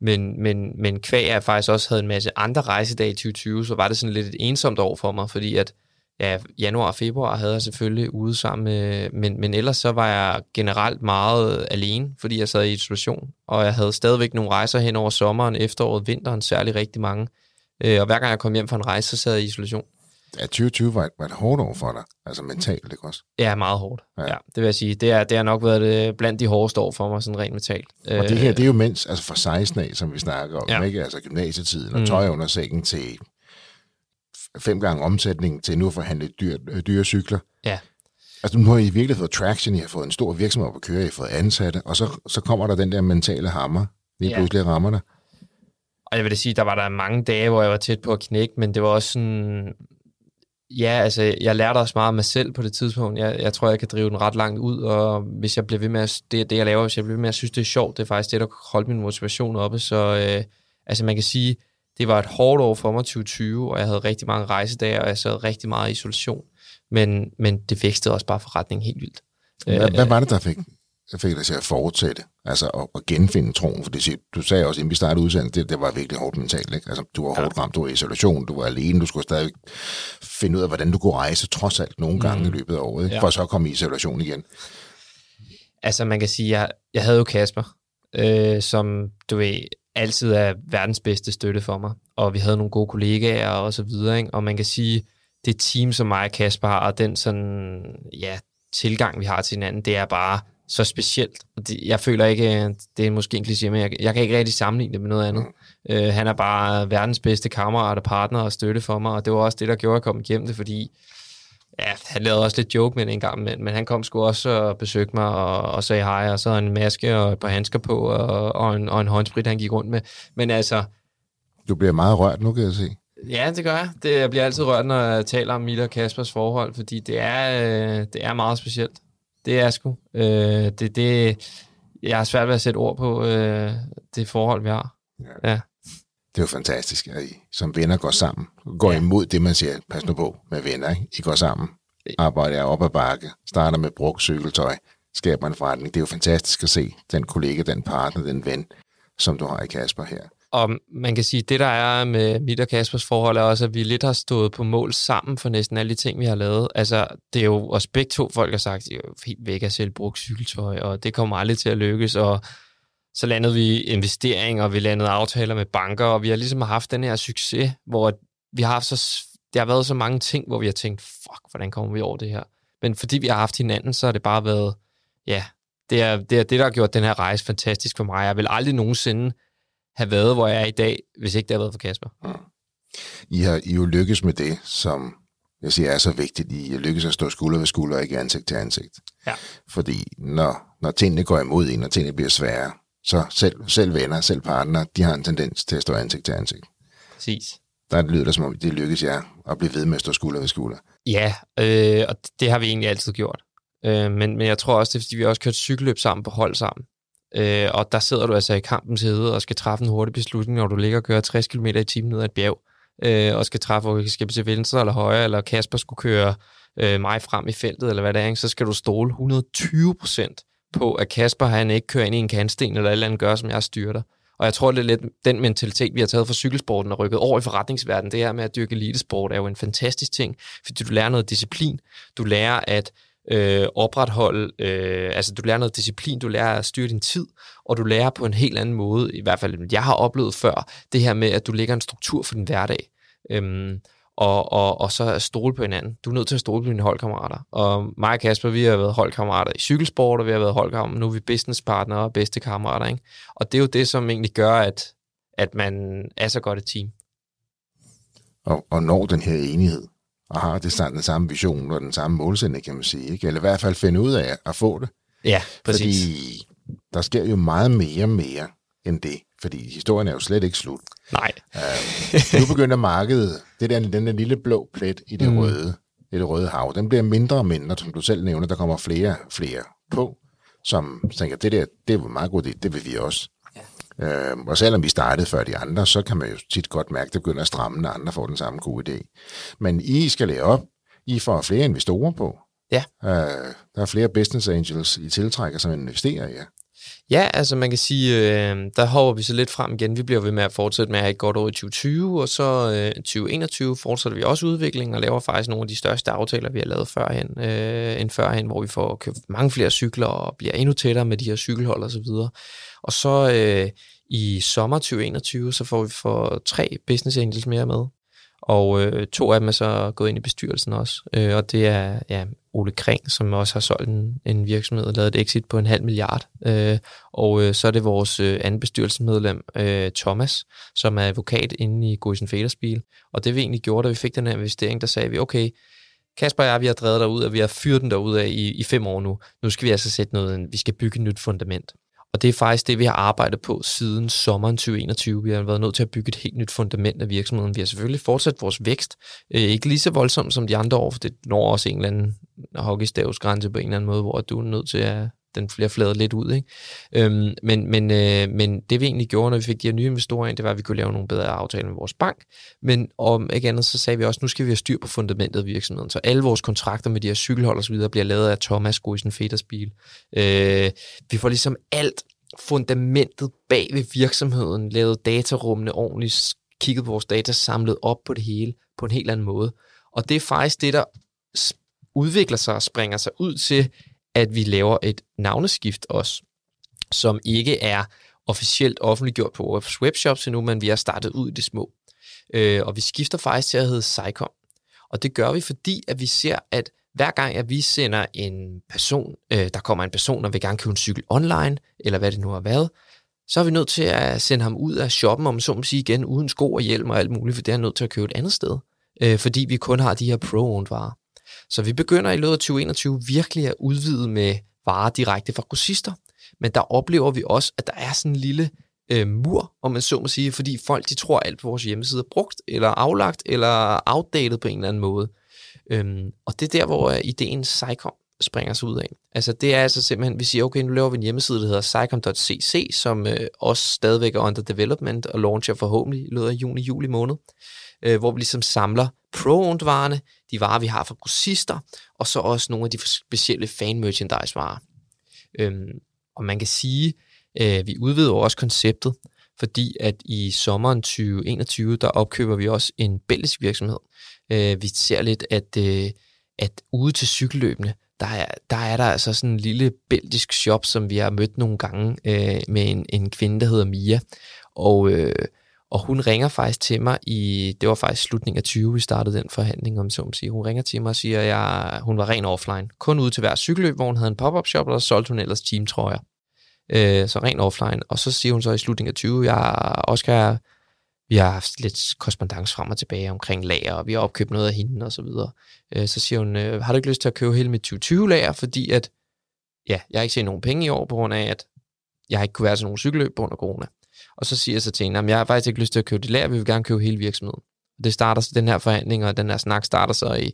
men, men, men kvæg jeg faktisk også havde en masse andre rejsedage i 2020, så var det sådan lidt et ensomt år for mig, fordi at ja, januar og februar havde jeg selvfølgelig ude sammen med, men, men ellers så var jeg generelt meget alene, fordi jeg sad i isolation, og jeg havde stadigvæk nogle rejser hen over sommeren, efteråret, vinteren, særlig rigtig mange. Øh, og hver gang jeg kom hjem fra en rejse, så sad jeg i isolation. Ja, 2020 var et, var et hårdt år for dig, altså mentalt, ikke også? Ja, meget hårdt. Ja. ja det vil jeg sige. Det, er, det har nok været det, blandt de hårdeste år for mig, sådan rent mentalt. Og det her, det er jo mens, altså fra 16 af, som vi snakker om, ja. ikke? altså gymnasietiden, og mm. tøj under sengen til fem gange omsætning til nu at forhandle dyr, øh, dyre cykler. Ja. Altså nu har I virkelig fået traction, I har fået en stor virksomhed op at køre, I har fået ansatte, og så, så kommer der den der mentale hammer, lige ja. pludselig rammer der. Og jeg vil da sige, der var der mange dage, hvor jeg var tæt på at knække, men det var også sådan, ja, altså, jeg lærte også meget af mig selv på det tidspunkt. Jeg, jeg tror, jeg kan drive den ret langt ud, og hvis jeg bliver ved med at, det, det jeg laver, hvis jeg bliver ved med at synes, det er sjovt, det er faktisk det, der holdt min motivation oppe. Så øh, altså, man kan sige, det var et hårdt år for mig 2020, og jeg havde rigtig mange rejsedage, og jeg sad rigtig meget i isolation. Men, men det vækstede også bare forretningen helt vildt. Hvad, hvad var det, der fik, fik dig til at fortsætte? Altså at, at genfinde troen? For det, du sagde også, inden vi startede udsendelsen, det, det var virkelig hårdt mentalt. Ikke? Altså, du var hårdt ramt, du var i isolation, du var alene, du skulle stadig finde ud af, hvordan du kunne rejse, trods alt nogle gange mm. i løbet af året, ikke? Ja. for så at komme i isolation igen. Altså man kan sige, jeg, jeg havde jo Kasper, øh, som du ved, altid er verdens bedste støtte for mig, og vi havde nogle gode kollegaer og så videre, ikke? og man kan sige, det team, som mig og Kasper har, og den sådan, ja, tilgang, vi har til hinanden, det er bare så specielt. Jeg føler ikke, det er måske en kliché, men jeg, jeg kan ikke rigtig sammenligne det med noget andet. Mm. Uh, han er bare verdens bedste kammerat og partner og støtte for mig, og det var også det, der gjorde, at jeg kom igennem det, fordi ja, han lavede også lidt joke med det en gang, men, men han kom sgu også og besøgte mig og, og sagde hej, og så en maske og et par handsker på, og, og, en, og en håndsprit, han gik rundt med. Men altså... Du bliver meget rørt nu, kan jeg se. Ja, det gør jeg. Det, jeg bliver altid rørt, når jeg taler om Mille og Kaspers forhold, fordi det er, øh, det er meget specielt. Det er sgu. Øh, det, det, jeg har svært ved at sætte ord på øh, det forhold, vi har. Ja. ja. Det er jo fantastisk, at I som venner går sammen. Går ja. imod det, man siger, pas nu på med venner. Ikke? I går sammen, arbejder op ad bakke, starter med brugt cykeltøj, skaber en forretning. Det er jo fantastisk at se den kollega, den partner, den ven, som du har i Kasper her. Og man kan sige, at det der er med mit og Kaspers forhold, er også, at vi lidt har stået på mål sammen for næsten alle de ting, vi har lavet. Altså, det er jo også begge to folk har sagt, at er helt væk at sælge brugt cykeltøj, og det kommer aldrig til at lykkes, og så landede vi investeringer, og vi landede aftaler med banker, og vi har ligesom haft den her succes, hvor vi har haft så, der har været så mange ting, hvor vi har tænkt, fuck, hvordan kommer vi over det her? Men fordi vi har haft hinanden, så har det bare været, ja, det er det, er det der har gjort den her rejse fantastisk for mig. Jeg vil aldrig nogensinde have været, hvor jeg er i dag, hvis ikke det har været for Kasper. Mm. I har I jo lykkes med det, som jeg siger er så vigtigt. I lykkes at stå skulder ved skulder, og ikke ansigt til ansigt. Ja. Fordi når, når tingene går imod en, og tingene bliver svære, så selv, selv venner, selv partner, de har en tendens til at stå ansigt til ansigt. Præcis. Der lyder det som om, det lykkes jer at blive ved med at stå skulder ved skulder. Ja, øh, og det har vi egentlig altid gjort. Øh, men, men jeg tror også, det er, fordi vi har også kørt cykelløb sammen på hold sammen. Øh, og der sidder du altså i kampens hede og skal træffe en hurtig beslutning, når du ligger og kører 60 km i timen ned ad et bjerg, øh, og skal træffe, om skal til venstre eller højre, eller Kasper skulle køre øh, mig frem i feltet, eller hvad det er, så skal du stole 120 procent på, at Kasper han ikke kører ind i en kantsten, eller alt andet gør, som jeg styrter. Og jeg tror, det er lidt den mentalitet, vi har taget fra cykelsporten og rykket over i forretningsverdenen. Det her med at dyrke elitesport er jo en fantastisk ting, fordi du lærer noget disciplin. Du lærer at øh, opretholde, øh, altså du lærer noget disciplin, du lærer at styre din tid, og du lærer på en helt anden måde, i hvert fald jeg har oplevet før, det her med, at du lægger en struktur for din hverdag. Øhm, og, og, og så stole på hinanden. Du er nødt til at stole på dine holdkammerater. Og mig og Kasper, vi har været holdkammerater i cykelsport, og vi har været holdkammerater, nu er vi businesspartnere og bedste kammerater. Ikke? Og det er jo det, som egentlig gør, at, at man er så godt et team. Og, og når den her enighed, og har det den samme vision og den samme målsætning, kan man sige. Ikke? Eller i hvert fald finde ud af at få det. Ja, præcis. Fordi der sker jo meget mere mere end det. Fordi historien er jo slet ikke slut. Nej. Uh, nu begynder markedet, det der, den der lille blå plet i det mm. røde, i det røde hav, den bliver mindre og mindre, som du selv nævner, der kommer flere og flere på, som tænker, det der, det er meget godt, det vil vi også. Uh, og selvom vi startede før de andre, så kan man jo tit godt mærke, at det begynder at stramme, når andre får den samme gode idé. Men I skal lære op, I får flere investorer på. Ja. Uh, der er flere business angels, I tiltrækker, som investerer i jer. Ja, altså man kan sige, øh, der hopper vi så lidt frem igen. Vi bliver ved med at fortsætte med at have et godt år i 2020, og så øh, 2021 fortsætter vi også udviklingen og laver faktisk nogle af de største aftaler, vi har lavet førhen, øh, end førhen, hvor vi får købt mange flere cykler og bliver endnu tættere med de her cykelhold og så videre. Og så øh, i sommer 2021, så får vi for tre business angels mere med. Og øh, to af dem er så gået ind i bestyrelsen også. Øh, og det er ja, Ole Kring, som også har solgt en, en virksomhed og lavet et exit på en halv milliard. Øh, og øh, så er det vores øh, anden bestyrelsesmedlem, øh, Thomas, som er advokat inde i Goisen Federspil. Og det vi egentlig gjorde, da vi fik den her investering, der sagde vi, okay, Kasper og jeg, vi har drevet derud, og vi har fyret den derud af i, i fem år nu. Nu skal vi altså sætte noget, vi skal bygge et nyt fundament. Og det er faktisk det, vi har arbejdet på siden sommeren 2021. Vi har været nødt til at bygge et helt nyt fundament af virksomheden. Vi har selvfølgelig fortsat vores vækst. Øh, ikke lige så voldsomt som de andre år, for det når også en eller anden hockeystavsgrænse på en eller anden måde, hvor du er nødt til at den bliver fladet lidt ud. Ikke? Øhm, men, men, øh, men det vi egentlig gjorde, når vi fik de her nye investorer ind, det var, at vi kunne lave nogle bedre aftaler med vores bank. Men om ikke andet, så sagde vi også, nu skal vi have styr på fundamentet af virksomheden. Så alle vores kontrakter med de her cykelhold og så videre bliver lavet af Thomas Feders bil. Øh, vi får ligesom alt fundamentet bag ved virksomheden, lavet datarummene ordentligt, kigget på vores data, samlet op på det hele på en helt anden måde. Og det er faktisk det, der udvikler sig og springer sig ud til, at vi laver et navneskift også, som ikke er officielt offentliggjort på vores webshops endnu, men vi har startet ud i det små. Øh, og vi skifter faktisk til at hedde Psycom. Og det gør vi, fordi at vi ser, at hver gang at vi sender en person, øh, der kommer en person, og vil gerne købe en cykel online, eller hvad det nu har været, så er vi nødt til at sende ham ud af shoppen, om så må sige igen, uden sko og hjelm og alt muligt, for det er nødt til at købe et andet sted, øh, fordi vi kun har de her pro-owned varer. Så vi begynder i løbet af 2021 virkelig at udvide med varer direkte fra grossister, men der oplever vi også, at der er sådan en lille øh, mur, om man så må sige, fordi folk de tror, at alt på vores hjemmeside er brugt, eller aflagt, eller outdated på en eller anden måde. Øhm, og det er der, hvor ideen Sycom springer sig ud af. Altså det er altså simpelthen, vi siger, okay, nu laver vi en hjemmeside, der hedder sycom.cc, som øh, også stadigvæk er under development og launcher forhåbentlig i løbet af juni-juli måned, øh, hvor vi ligesom samler pro-owned varerne, de varer, vi har fra grossister, og så også nogle af de specielle fan-merchandise-varer. Øhm, og man kan sige, øh, vi udvider også konceptet, fordi at i sommeren 2021, der opkøber vi også en belgisk virksomhed. Øh, vi ser lidt, at, øh, at ude til cykelløbene, der er, der er der altså sådan en lille belgisk shop, som vi har mødt nogle gange øh, med en, en kvinde, der hedder Mia. Og, øh, og hun ringer faktisk til mig i, det var faktisk slutningen af 20, vi startede den forhandling, om så man siger. Hun ringer til mig og siger, at jeg, hun var ren offline. Kun ude til hver cykelløb, hvor hun havde en pop-up shop, og så solgte hun ellers teamtrøjer. Øh, så ren offline. Og så siger hun så i slutningen af 20, jeg, Oscar, vi har haft lidt korrespondence frem og tilbage omkring lager, og vi har opkøbt noget af hende og så videre. Øh, så siger hun, øh, har du ikke lyst til at købe hele mit 2020-lager, fordi at, ja, jeg har ikke set nogen penge i år, på grund af, at jeg har ikke kunne være til nogen cykelløb på grund af corona. Og så siger jeg så til hende, at jeg har faktisk ikke lyst til at købe det lager, vi vil gerne købe hele virksomheden. Det starter så den her forhandling, og den her snak starter så i,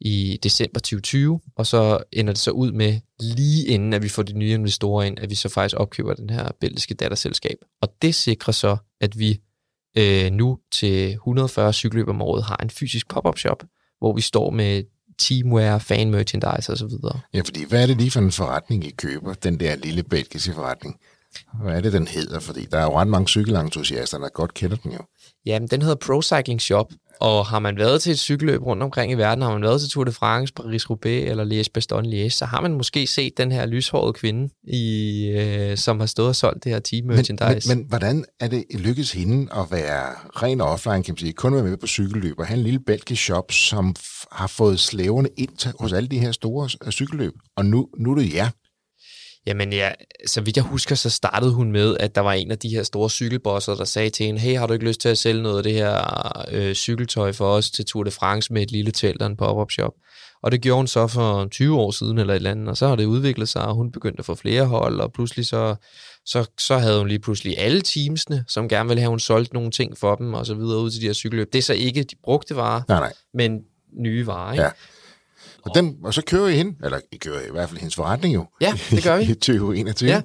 i december 2020, og så ender det så ud med, lige inden at vi får de nye investorer ind, at vi så faktisk opkøber den her belgiske datterselskab. Og det sikrer så, at vi øh, nu til 140 cykelløb om året har en fysisk pop-up shop, hvor vi står med teamwear, fan merchandise osv. Ja, fordi hvad er det lige for en forretning, I køber, den der lille belgiske forretning? Hvad er det, den hedder? Fordi der er jo ret mange cykelentusiaster, der godt kender den jo. Jamen, den hedder Pro Cycling Shop, og har man været til et cykelløb rundt omkring i verden, har man været til Tour de France, Paris-Roubaix eller Liège-Bastogne-Liège, så har man måske set den her lyshårede kvinde, i, øh, som har stået og solgt det her team merchandise. Men, men, men hvordan er det lykkedes hende at være ren offline, kan man sige, kun være med på cykelløb og have en lille belgisk shop, som har fået slæverne ind til, hos alle de her store øh, cykelløb, og nu, nu er det jer. Jamen ja, så vidt jeg husker, så startede hun med, at der var en af de her store cykelbosser, der sagde til hende, hey, har du ikke lyst til at sælge noget af det her øh, cykeltøj for os til Tour de France med et lille telt og en pop-up shop? Og det gjorde hun så for 20 år siden eller et eller andet, og så har det udviklet sig, og hun begyndte at få flere hold, og pludselig så, så, så havde hun lige pludselig alle teamsene, som gerne ville have, hun solgt nogle ting for dem, og så videre ud til de her cykelløb. Det er så ikke de brugte varer, nej, nej. men nye varer. Ikke? Ja. Og, den, og så kører I hende, eller I kører i hvert fald hendes forretning jo. Ja, det gør vi. I 2021. Ja.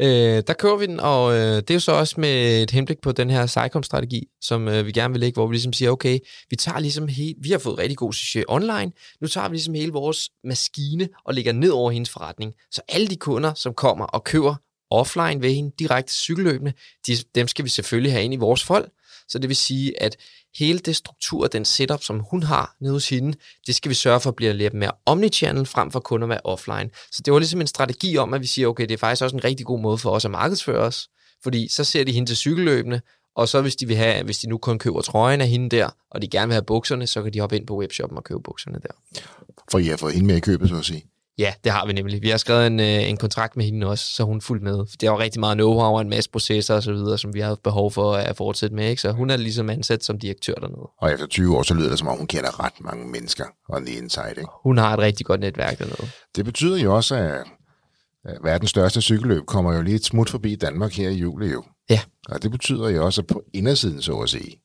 Øh, der kører vi den, og øh, det er jo så også med et henblik på den her SciCom-strategi, som øh, vi gerne vil lægge, hvor vi ligesom siger, okay, vi tager ligesom helt, vi har fået rigtig god succes online, nu tager vi ligesom hele vores maskine og lægger ned over hendes forretning, så alle de kunder, som kommer og køber offline ved hende, direkte cykelløbende, de, dem skal vi selvfølgelig have ind i vores fold, så det vil sige, at hele det struktur, den setup, som hun har nede hos hende, det skal vi sørge for at blive lidt mere omnichannel, frem for kun at være offline. Så det var ligesom en strategi om, at vi siger, okay, det er faktisk også en rigtig god måde for os at markedsføre os, fordi så ser de hende til cykelløbende, og så hvis de vil have, hvis de nu kun køber trøjen af hende der, og de gerne vil have bukserne, så kan de hoppe ind på webshoppen og købe bukserne der. For I har fået hende med i købet, så at sige. Ja, det har vi nemlig. Vi har skrevet en, øh, en kontrakt med hende også, så hun fuldt med. Det er jo rigtig meget know-how og en masse processer og så videre, som vi har haft behov for at fortsætte med. Ikke? Så hun er ligesom ansat som direktør dernede. Og efter 20 år, så lyder det som om, hun kender ret mange mennesker og the inside. Ikke? Hun har et rigtig godt netværk dernede. Det betyder jo også, at verdens største cykelløb kommer jo lige et smut forbi Danmark her i juli jo. Ja. Og det betyder jo også, at på indersiden, så at sige,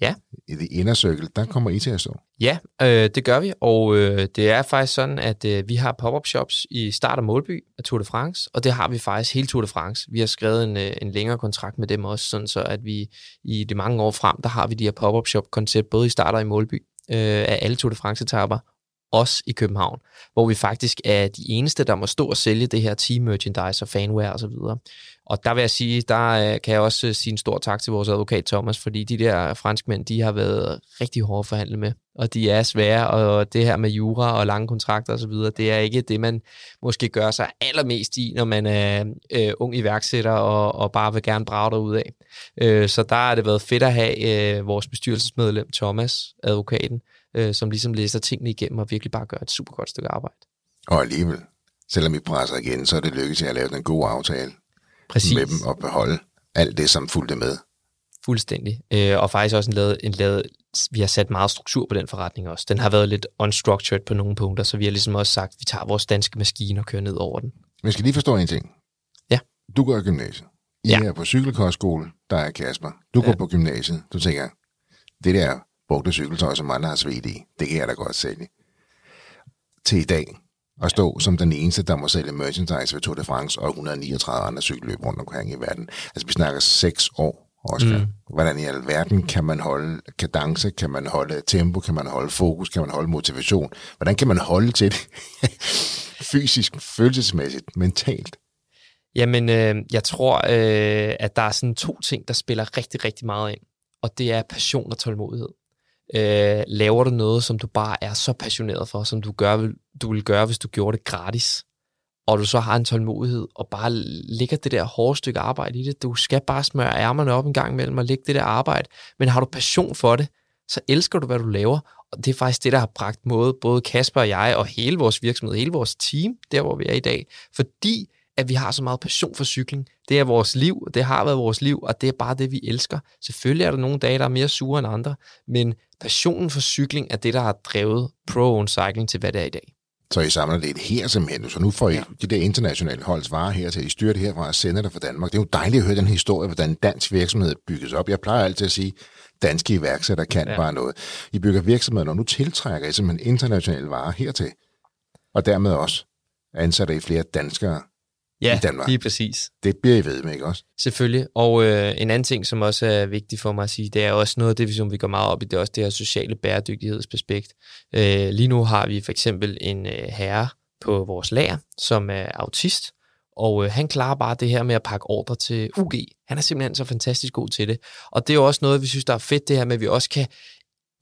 Ja. i det inner circle, der kommer I til at stå. Ja, øh, det gør vi, og øh, det er faktisk sådan, at øh, vi har pop-up shops i start af Målby af Tour de France, og det har vi faktisk hele Tour de France. Vi har skrevet en, øh, en længere kontrakt med dem også, sådan så at vi i de mange år frem, der har vi de her pop-up shop-koncept, både i start og i Målby, øh, af alle Tour de France-etapper, os i København, hvor vi faktisk er de eneste, der må stå og sælge det her team merchandise og fanware osv. Og, og der vil jeg sige, der øh, kan jeg også øh, sige en stor tak til vores advokat Thomas, fordi de der franskmænd, de har været rigtig hårde at forhandle med, og de er svære, og det her med jura og lange kontrakter osv., det er ikke det, man måske gør sig allermest i, når man er øh, ung iværksætter og, og bare vil gerne brage ud af. Øh, så der har det været fedt at have øh, vores bestyrelsesmedlem Thomas, advokaten, øh, som ligesom læser tingene igennem og virkelig bare gør et super godt stykke arbejde. Og alligevel, selvom vi presser igen, så er det lykkedes at lave en god aftale Præcis. med dem og beholde alt det, som fulgte med. Fuldstændig. Øh, og faktisk også en lavet, en lavet, vi har sat meget struktur på den forretning også. Den har været lidt unstructured på nogle punkter, så vi har ligesom også sagt, at vi tager vores danske maskine og kører ned over den. Men skal lige forstå en ting. Ja. Du går i gymnasiet. I Ja. er på cykelkostskole, der er Kasper. Du går Ja. på gymnasiet. Du tænker, det der brugte cykeltøj, som andre har svedt i, det kan jeg da godt sælge. Til i dag, at stå som den eneste, der må sælge merchandise ved Tour de France og 139 andre cykelløb rundt omkring i verden. Altså, vi snakker seks år, Oscar. Mm. Hvordan i alverden kan man holde kadence, kan man holde tempo, kan man holde fokus, kan man holde motivation? Hvordan kan man holde til det fysisk, følelsesmæssigt, mentalt? Jamen, øh, jeg tror, øh, at der er sådan to ting, der spiller rigtig, rigtig meget ind. Og det er passion og tålmodighed. Øh, laver du noget, som du bare er så passioneret for, som du, gør, du ville gøre, hvis du gjorde det gratis, og du så har en tålmodighed, og bare lægger det der hårde stykke arbejde i det. Du skal bare smøre ærmerne op en gang imellem og lægge det der arbejde. Men har du passion for det, så elsker du, hvad du laver. Og det er faktisk det, der har bragt måde, både Kasper og jeg, og hele vores virksomhed, hele vores team, der hvor vi er i dag. Fordi at vi har så meget passion for cykling. Det er vores liv, det har været vores liv, og det er bare det, vi elsker. Selvfølgelig er der nogle dage, der er mere sure end andre, men passionen for cykling er det, der har drevet pro cycling til, hvad det er i dag. Så I samler det her simpelthen, så nu får I ja. de der internationale holds varer her til, I styrer det herfra og sender det fra Danmark. Det er jo dejligt at høre den historie, hvordan dansk virksomhed bygges op. Jeg plejer altid at sige, danske iværksættere kan ja. bare noget. I bygger virksomheder, og nu tiltrækker I simpelthen internationale varer hertil, og dermed også ansætter I flere danskere ja, i Danmark. lige præcis. Det bliver I ved med, ikke også? Selvfølgelig. Og øh, en anden ting, som også er vigtig for mig at sige, det er også noget af det, som vi går meget op i, det er også det her sociale bæredygtighedsaspekt. Øh, lige nu har vi for eksempel en øh, herre på vores lager, som er autist, og øh, han klarer bare det her med at pakke ordre til UG. Han er simpelthen så fantastisk god til det. Og det er jo også noget, vi synes, der er fedt, det her med, at vi også kan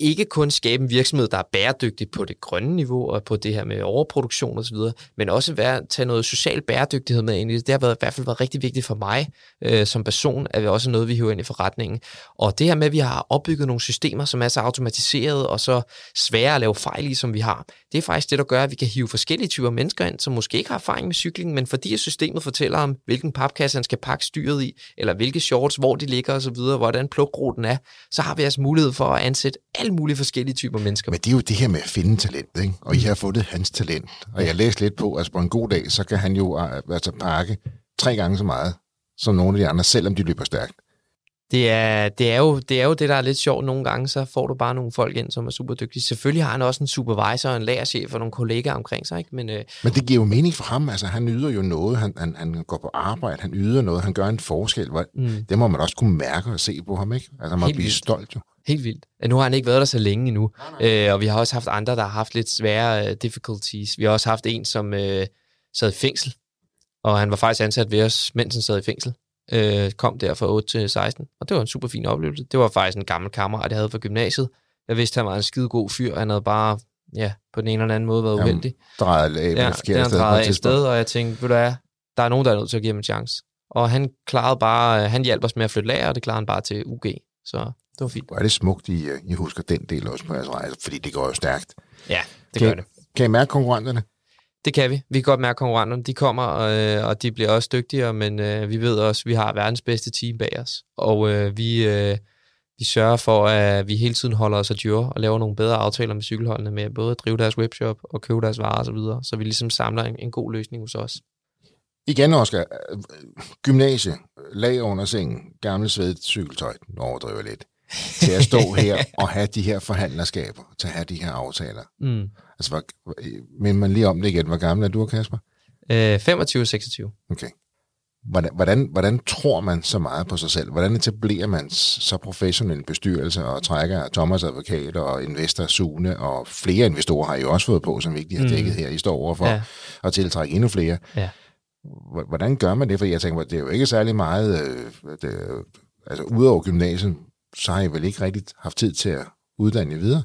ikke kun skabe en virksomhed, der er bæredygtig på det grønne niveau og på det her med overproduktion osv., men også være, tage noget social bæredygtighed med ind i det. Det har været, i hvert fald været rigtig vigtigt for mig øh, som person, at det også noget, vi hiver ind i forretningen. Og det her med, at vi har opbygget nogle systemer, som er så automatiseret og så svære at lave fejl i, som vi har, det er faktisk det, der gør, at vi kan hive forskellige typer mennesker ind, som måske ikke har erfaring med cykling, men fordi systemet fortæller om, hvilken papkasse han skal pakke styret i, eller hvilke shorts, hvor de ligger osv., hvordan plukruten er, så har vi altså mulighed for at ansætte alle mulige forskellige typer mennesker. Men det er jo det her med at finde talent, ikke? og I har fundet hans talent. Og jeg læste lidt på, at altså på en god dag, så kan han jo øh, altså pakke tre gange så meget som nogle af de andre, selvom de løber stærkt. Det er, det, er jo, det er jo det, der er lidt sjovt nogle gange, så får du bare nogle folk ind, som er super dygtige. Selvfølgelig har han også en supervisor, en lærerchef og nogle kollegaer omkring sig. Ikke? Men, øh, Men det giver jo mening for ham. Altså, han yder jo noget. Han, han, han går på arbejde. Han yder noget. Han gør en forskel. Mm. Det må man også kunne mærke og se på ham. Ikke? Altså, man må blive vildt. stolt jo. Helt vildt. Nu har han ikke været der så længe endnu. Nej, nej. Øh, og vi har også haft andre, der har haft lidt svære uh, difficulties. Vi har også haft en, som uh, sad i fængsel. Og han var faktisk ansat ved os, mens han sad i fængsel øh, kom der fra 8 til 16, og det var en super fin oplevelse. Det var faktisk en gammel kammerat, jeg havde fra gymnasiet. Jeg vidste, han var en skide god fyr, han havde bare ja, på den ene eller anden måde været uheldig. Drejet af ja, det han drejet af sted, og jeg tænkte, ved du hvad, der er nogen, der er nødt til at give ham en chance. Og han klarede bare, øh, han hjalp os med at flytte lager, og det klarede han bare til UG. Så det var fint. Hvor er det smukt, I, øh, I husker den del også på jeres rejse, fordi det går jo stærkt. Ja, det kan, gør det. Kan I mærke konkurrenterne? Det kan vi. Vi kan godt mærke, at konkurrenterne de kommer, og, øh, og de bliver også dygtigere, men øh, vi ved også, at vi har verdens bedste team bag os. Og øh, vi, øh, vi sørger for, at vi hele tiden holder os adjure og laver nogle bedre aftaler med cykelholdene med både at drive deres webshop og købe deres varer osv., så, videre, så vi ligesom samler en, en god løsning hos os. Igen, Oscar. Gymnasie, lag under sengen, gamle svedet cykeltøj, overdriver lidt til at stå her og have de her forhandlerskaber, til at have de her aftaler. Mm. Altså, hvor, men man lige om det igen. Hvor gammel er du, Kasper? Øh, 25-26. Okay. Hvordan, hvordan, hvordan tror man så meget på sig selv? Hvordan etablerer man så professionel bestyrelse og trækker Thomas Advokat og investor Sune og flere investorer har I også fået på, som vi ikke har dækket mm. her. I står overfor ja. at tiltrække endnu flere. Ja. Hvordan gør man det? For jeg tænker, det er jo ikke særlig meget, øh, det, altså udover gymnasiet, så har I vel ikke rigtig haft tid til at uddanne jer videre?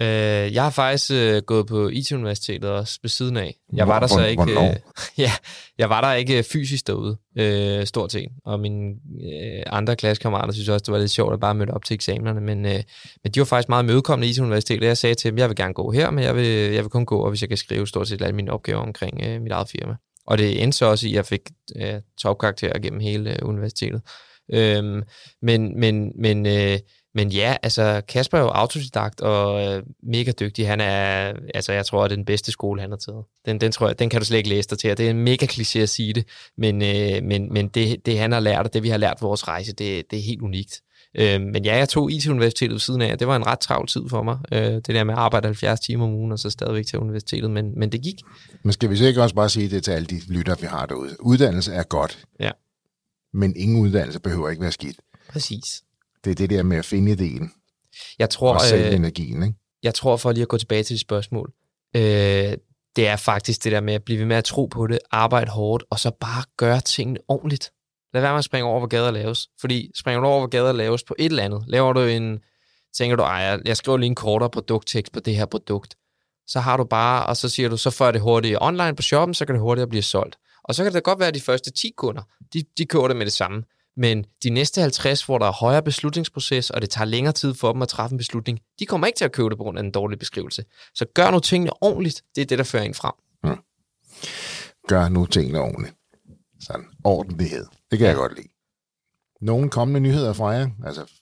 Øh, jeg har faktisk øh, gået på IT-universitetet også ved siden af. Jeg var der så ikke. Øh, ja, jeg var der ikke fysisk derude, øh, stort set. Og mine øh, andre klassekammerater synes også, det var lidt sjovt at bare møde op til eksamenerne. Men, øh, men de var faktisk meget mødekommende i IT-universitetet. Jeg sagde til dem, jeg vil gerne gå her, men jeg vil, jeg vil kun gå, og hvis jeg kan skrive stort set alle mine opgaver omkring øh, mit eget firma. Og det endte så også i, at jeg fik øh, topkarakterer gennem hele øh, universitetet. Øhm, men men, men, øh, men ja, altså Kasper er jo autodidakt og øh, mega dygtig. Han er, altså jeg tror, det er den bedste skole, han har taget. Den, den, tror jeg, den kan du slet ikke læse dig til. Det er en mega kliché at sige det, men, øh, men, men det, det, han har lært, og det vi har lært på vores rejse, det, det er helt unikt. Øh, men ja, jeg tog IT-universitetet ved siden af, det var en ret travl tid for mig. Øh, det der med at arbejde 70 timer om ugen, og så stadigvæk til universitetet, men, men det gik. Men skal vi så ikke også bare sige det til alle de lytter, vi har derude? Uddannelse er godt. Ja men ingen uddannelse behøver ikke være skidt. Præcis. Det er det der med at finde ideen. Jeg tror, og sælge øh, energien, ikke? Jeg tror, for lige at gå tilbage til dit spørgsmål, øh, det er faktisk det der med at blive ved med at tro på det, arbejde hårdt, og så bare gøre tingene ordentligt. Lad være med at springe over, hvor gader laves. Fordi springer du over, hvor gader laves på et eller andet, laver du en, tænker du, ej, jeg skriver lige en kortere produkttekst på det her produkt, så har du bare, og så siger du, så får det hurtigt online på shoppen, så kan det hurtigt blive solgt. Og så kan det godt være, at de første 10 kunder, de, de køber det med det samme. Men de næste 50, hvor der er højere beslutningsproces, og det tager længere tid for dem at træffe en beslutning, de kommer ikke til at købe det på grund af en dårlig beskrivelse. Så gør nu tingene ordentligt. Det er det, der fører en frem. Mm. Gør nu tingene ordentligt. Sådan, ordentlighed. Det kan ja. jeg godt lide. Nogle kommende nyheder fra jer? Altså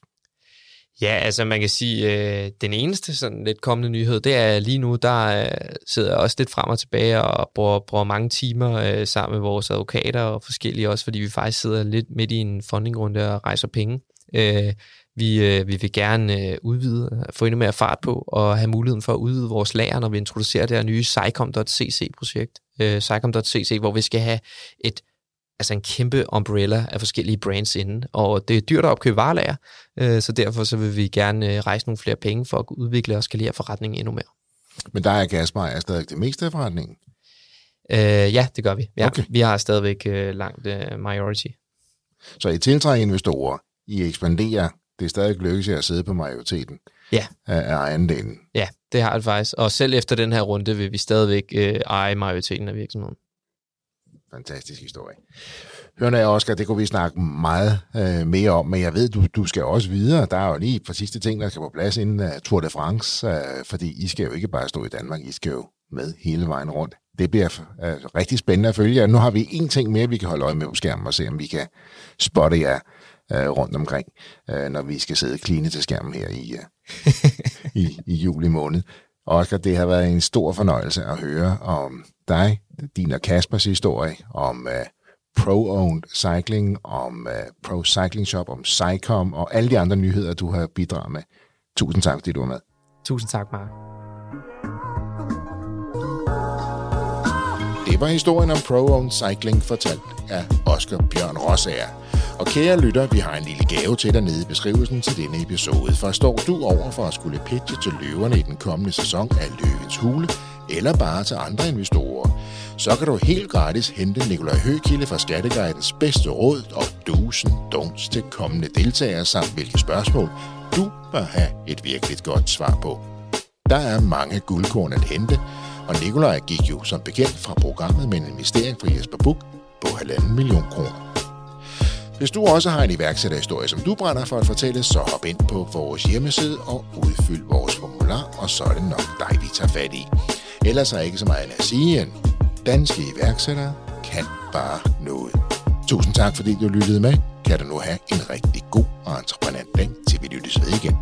Ja, altså man kan sige, øh, den eneste sådan lidt kommende nyhed, det er lige nu, der øh, sidder jeg også lidt frem og tilbage og bruger, bruger mange timer øh, sammen med vores advokater og forskellige også, fordi vi faktisk sidder lidt midt i en fundingrunde og rejser penge. Øh, vi, øh, vi vil gerne øh, udvide, få endnu mere fart på og have muligheden for at udvide vores lager, når vi introducerer det her nye SciComm.cc-projekt. Øh, SciComm.cc, hvor vi skal have et altså en kæmpe umbrella af forskellige brands inde, og det er dyrt at opkøbe varelager, øh, så derfor så vil vi gerne øh, rejse nogle flere penge for at udvikle og skalere forretningen endnu mere. Men der er Gasmeier stadig det meste af forretningen? Øh, ja, det gør vi. Ja, okay. Vi har stadigvæk øh, langt øh, majority. Så I tiltrækker investorer, I ekspanderer, det er stadig lykkes at sidde på majoriteten ja. af, af ejendelen? Ja, det har det faktisk. Og selv efter den her runde vil vi stadigvæk øh, eje majoriteten af virksomheden. Fantastisk historie. Hørende af, Oscar, det kunne vi snakke meget øh, mere om, men jeg ved, du, du skal også videre. Der er jo lige for sidste ting, der skal på plads inden uh, Tour de France, uh, fordi I skal jo ikke bare stå i Danmark, I skal jo med hele vejen rundt. Det bliver uh, rigtig spændende at følge Nu har vi en ting mere, vi kan holde øje med på skærmen og se, om vi kan spotte jer uh, rundt omkring, uh, når vi skal sidde kline til skærmen her i, uh, i, i juli måned. Oscar, det har været en stor fornøjelse at høre om dig, din og Kaspers historie, om uh, Pro-Owned Cycling, om uh, Pro Cycling Shop, om Cycom og alle de andre nyheder, du har bidraget med. Tusind tak, fordi du var med. Tusind tak, Mark. Det var historien om Pro-Owned Cycling fortalt af Oscar Bjørn Rosager. Og kære lytter, vi har en lille gave til dig nede i beskrivelsen til denne episode. For står du over for at skulle pitche til løverne i den kommende sæson af Løvens Hule, eller bare til andre investorer, så kan du helt gratis hente Nikolaj Høgkilde fra Skatteguidens bedste råd og dusen don'ts til kommende deltagere samt hvilke spørgsmål du bør have et virkelig godt svar på. Der er mange guldkorn at hente, og Nikolaj gik jo som bekendt fra programmet med en investering fra Jesper Buk på 1,5 million kroner. Hvis du også har en iværksætterhistorie, som du brænder for at fortælle, så hop ind på vores hjemmeside og udfyld vores formular, og så er det nok dig, vi tager fat i. Ellers er ikke så meget at sige end, danske iværksættere kan bare noget. Tusind tak, fordi du lyttede med. Kan du nu have en rigtig god og entreprenant dag, til vi lyttes ved igen.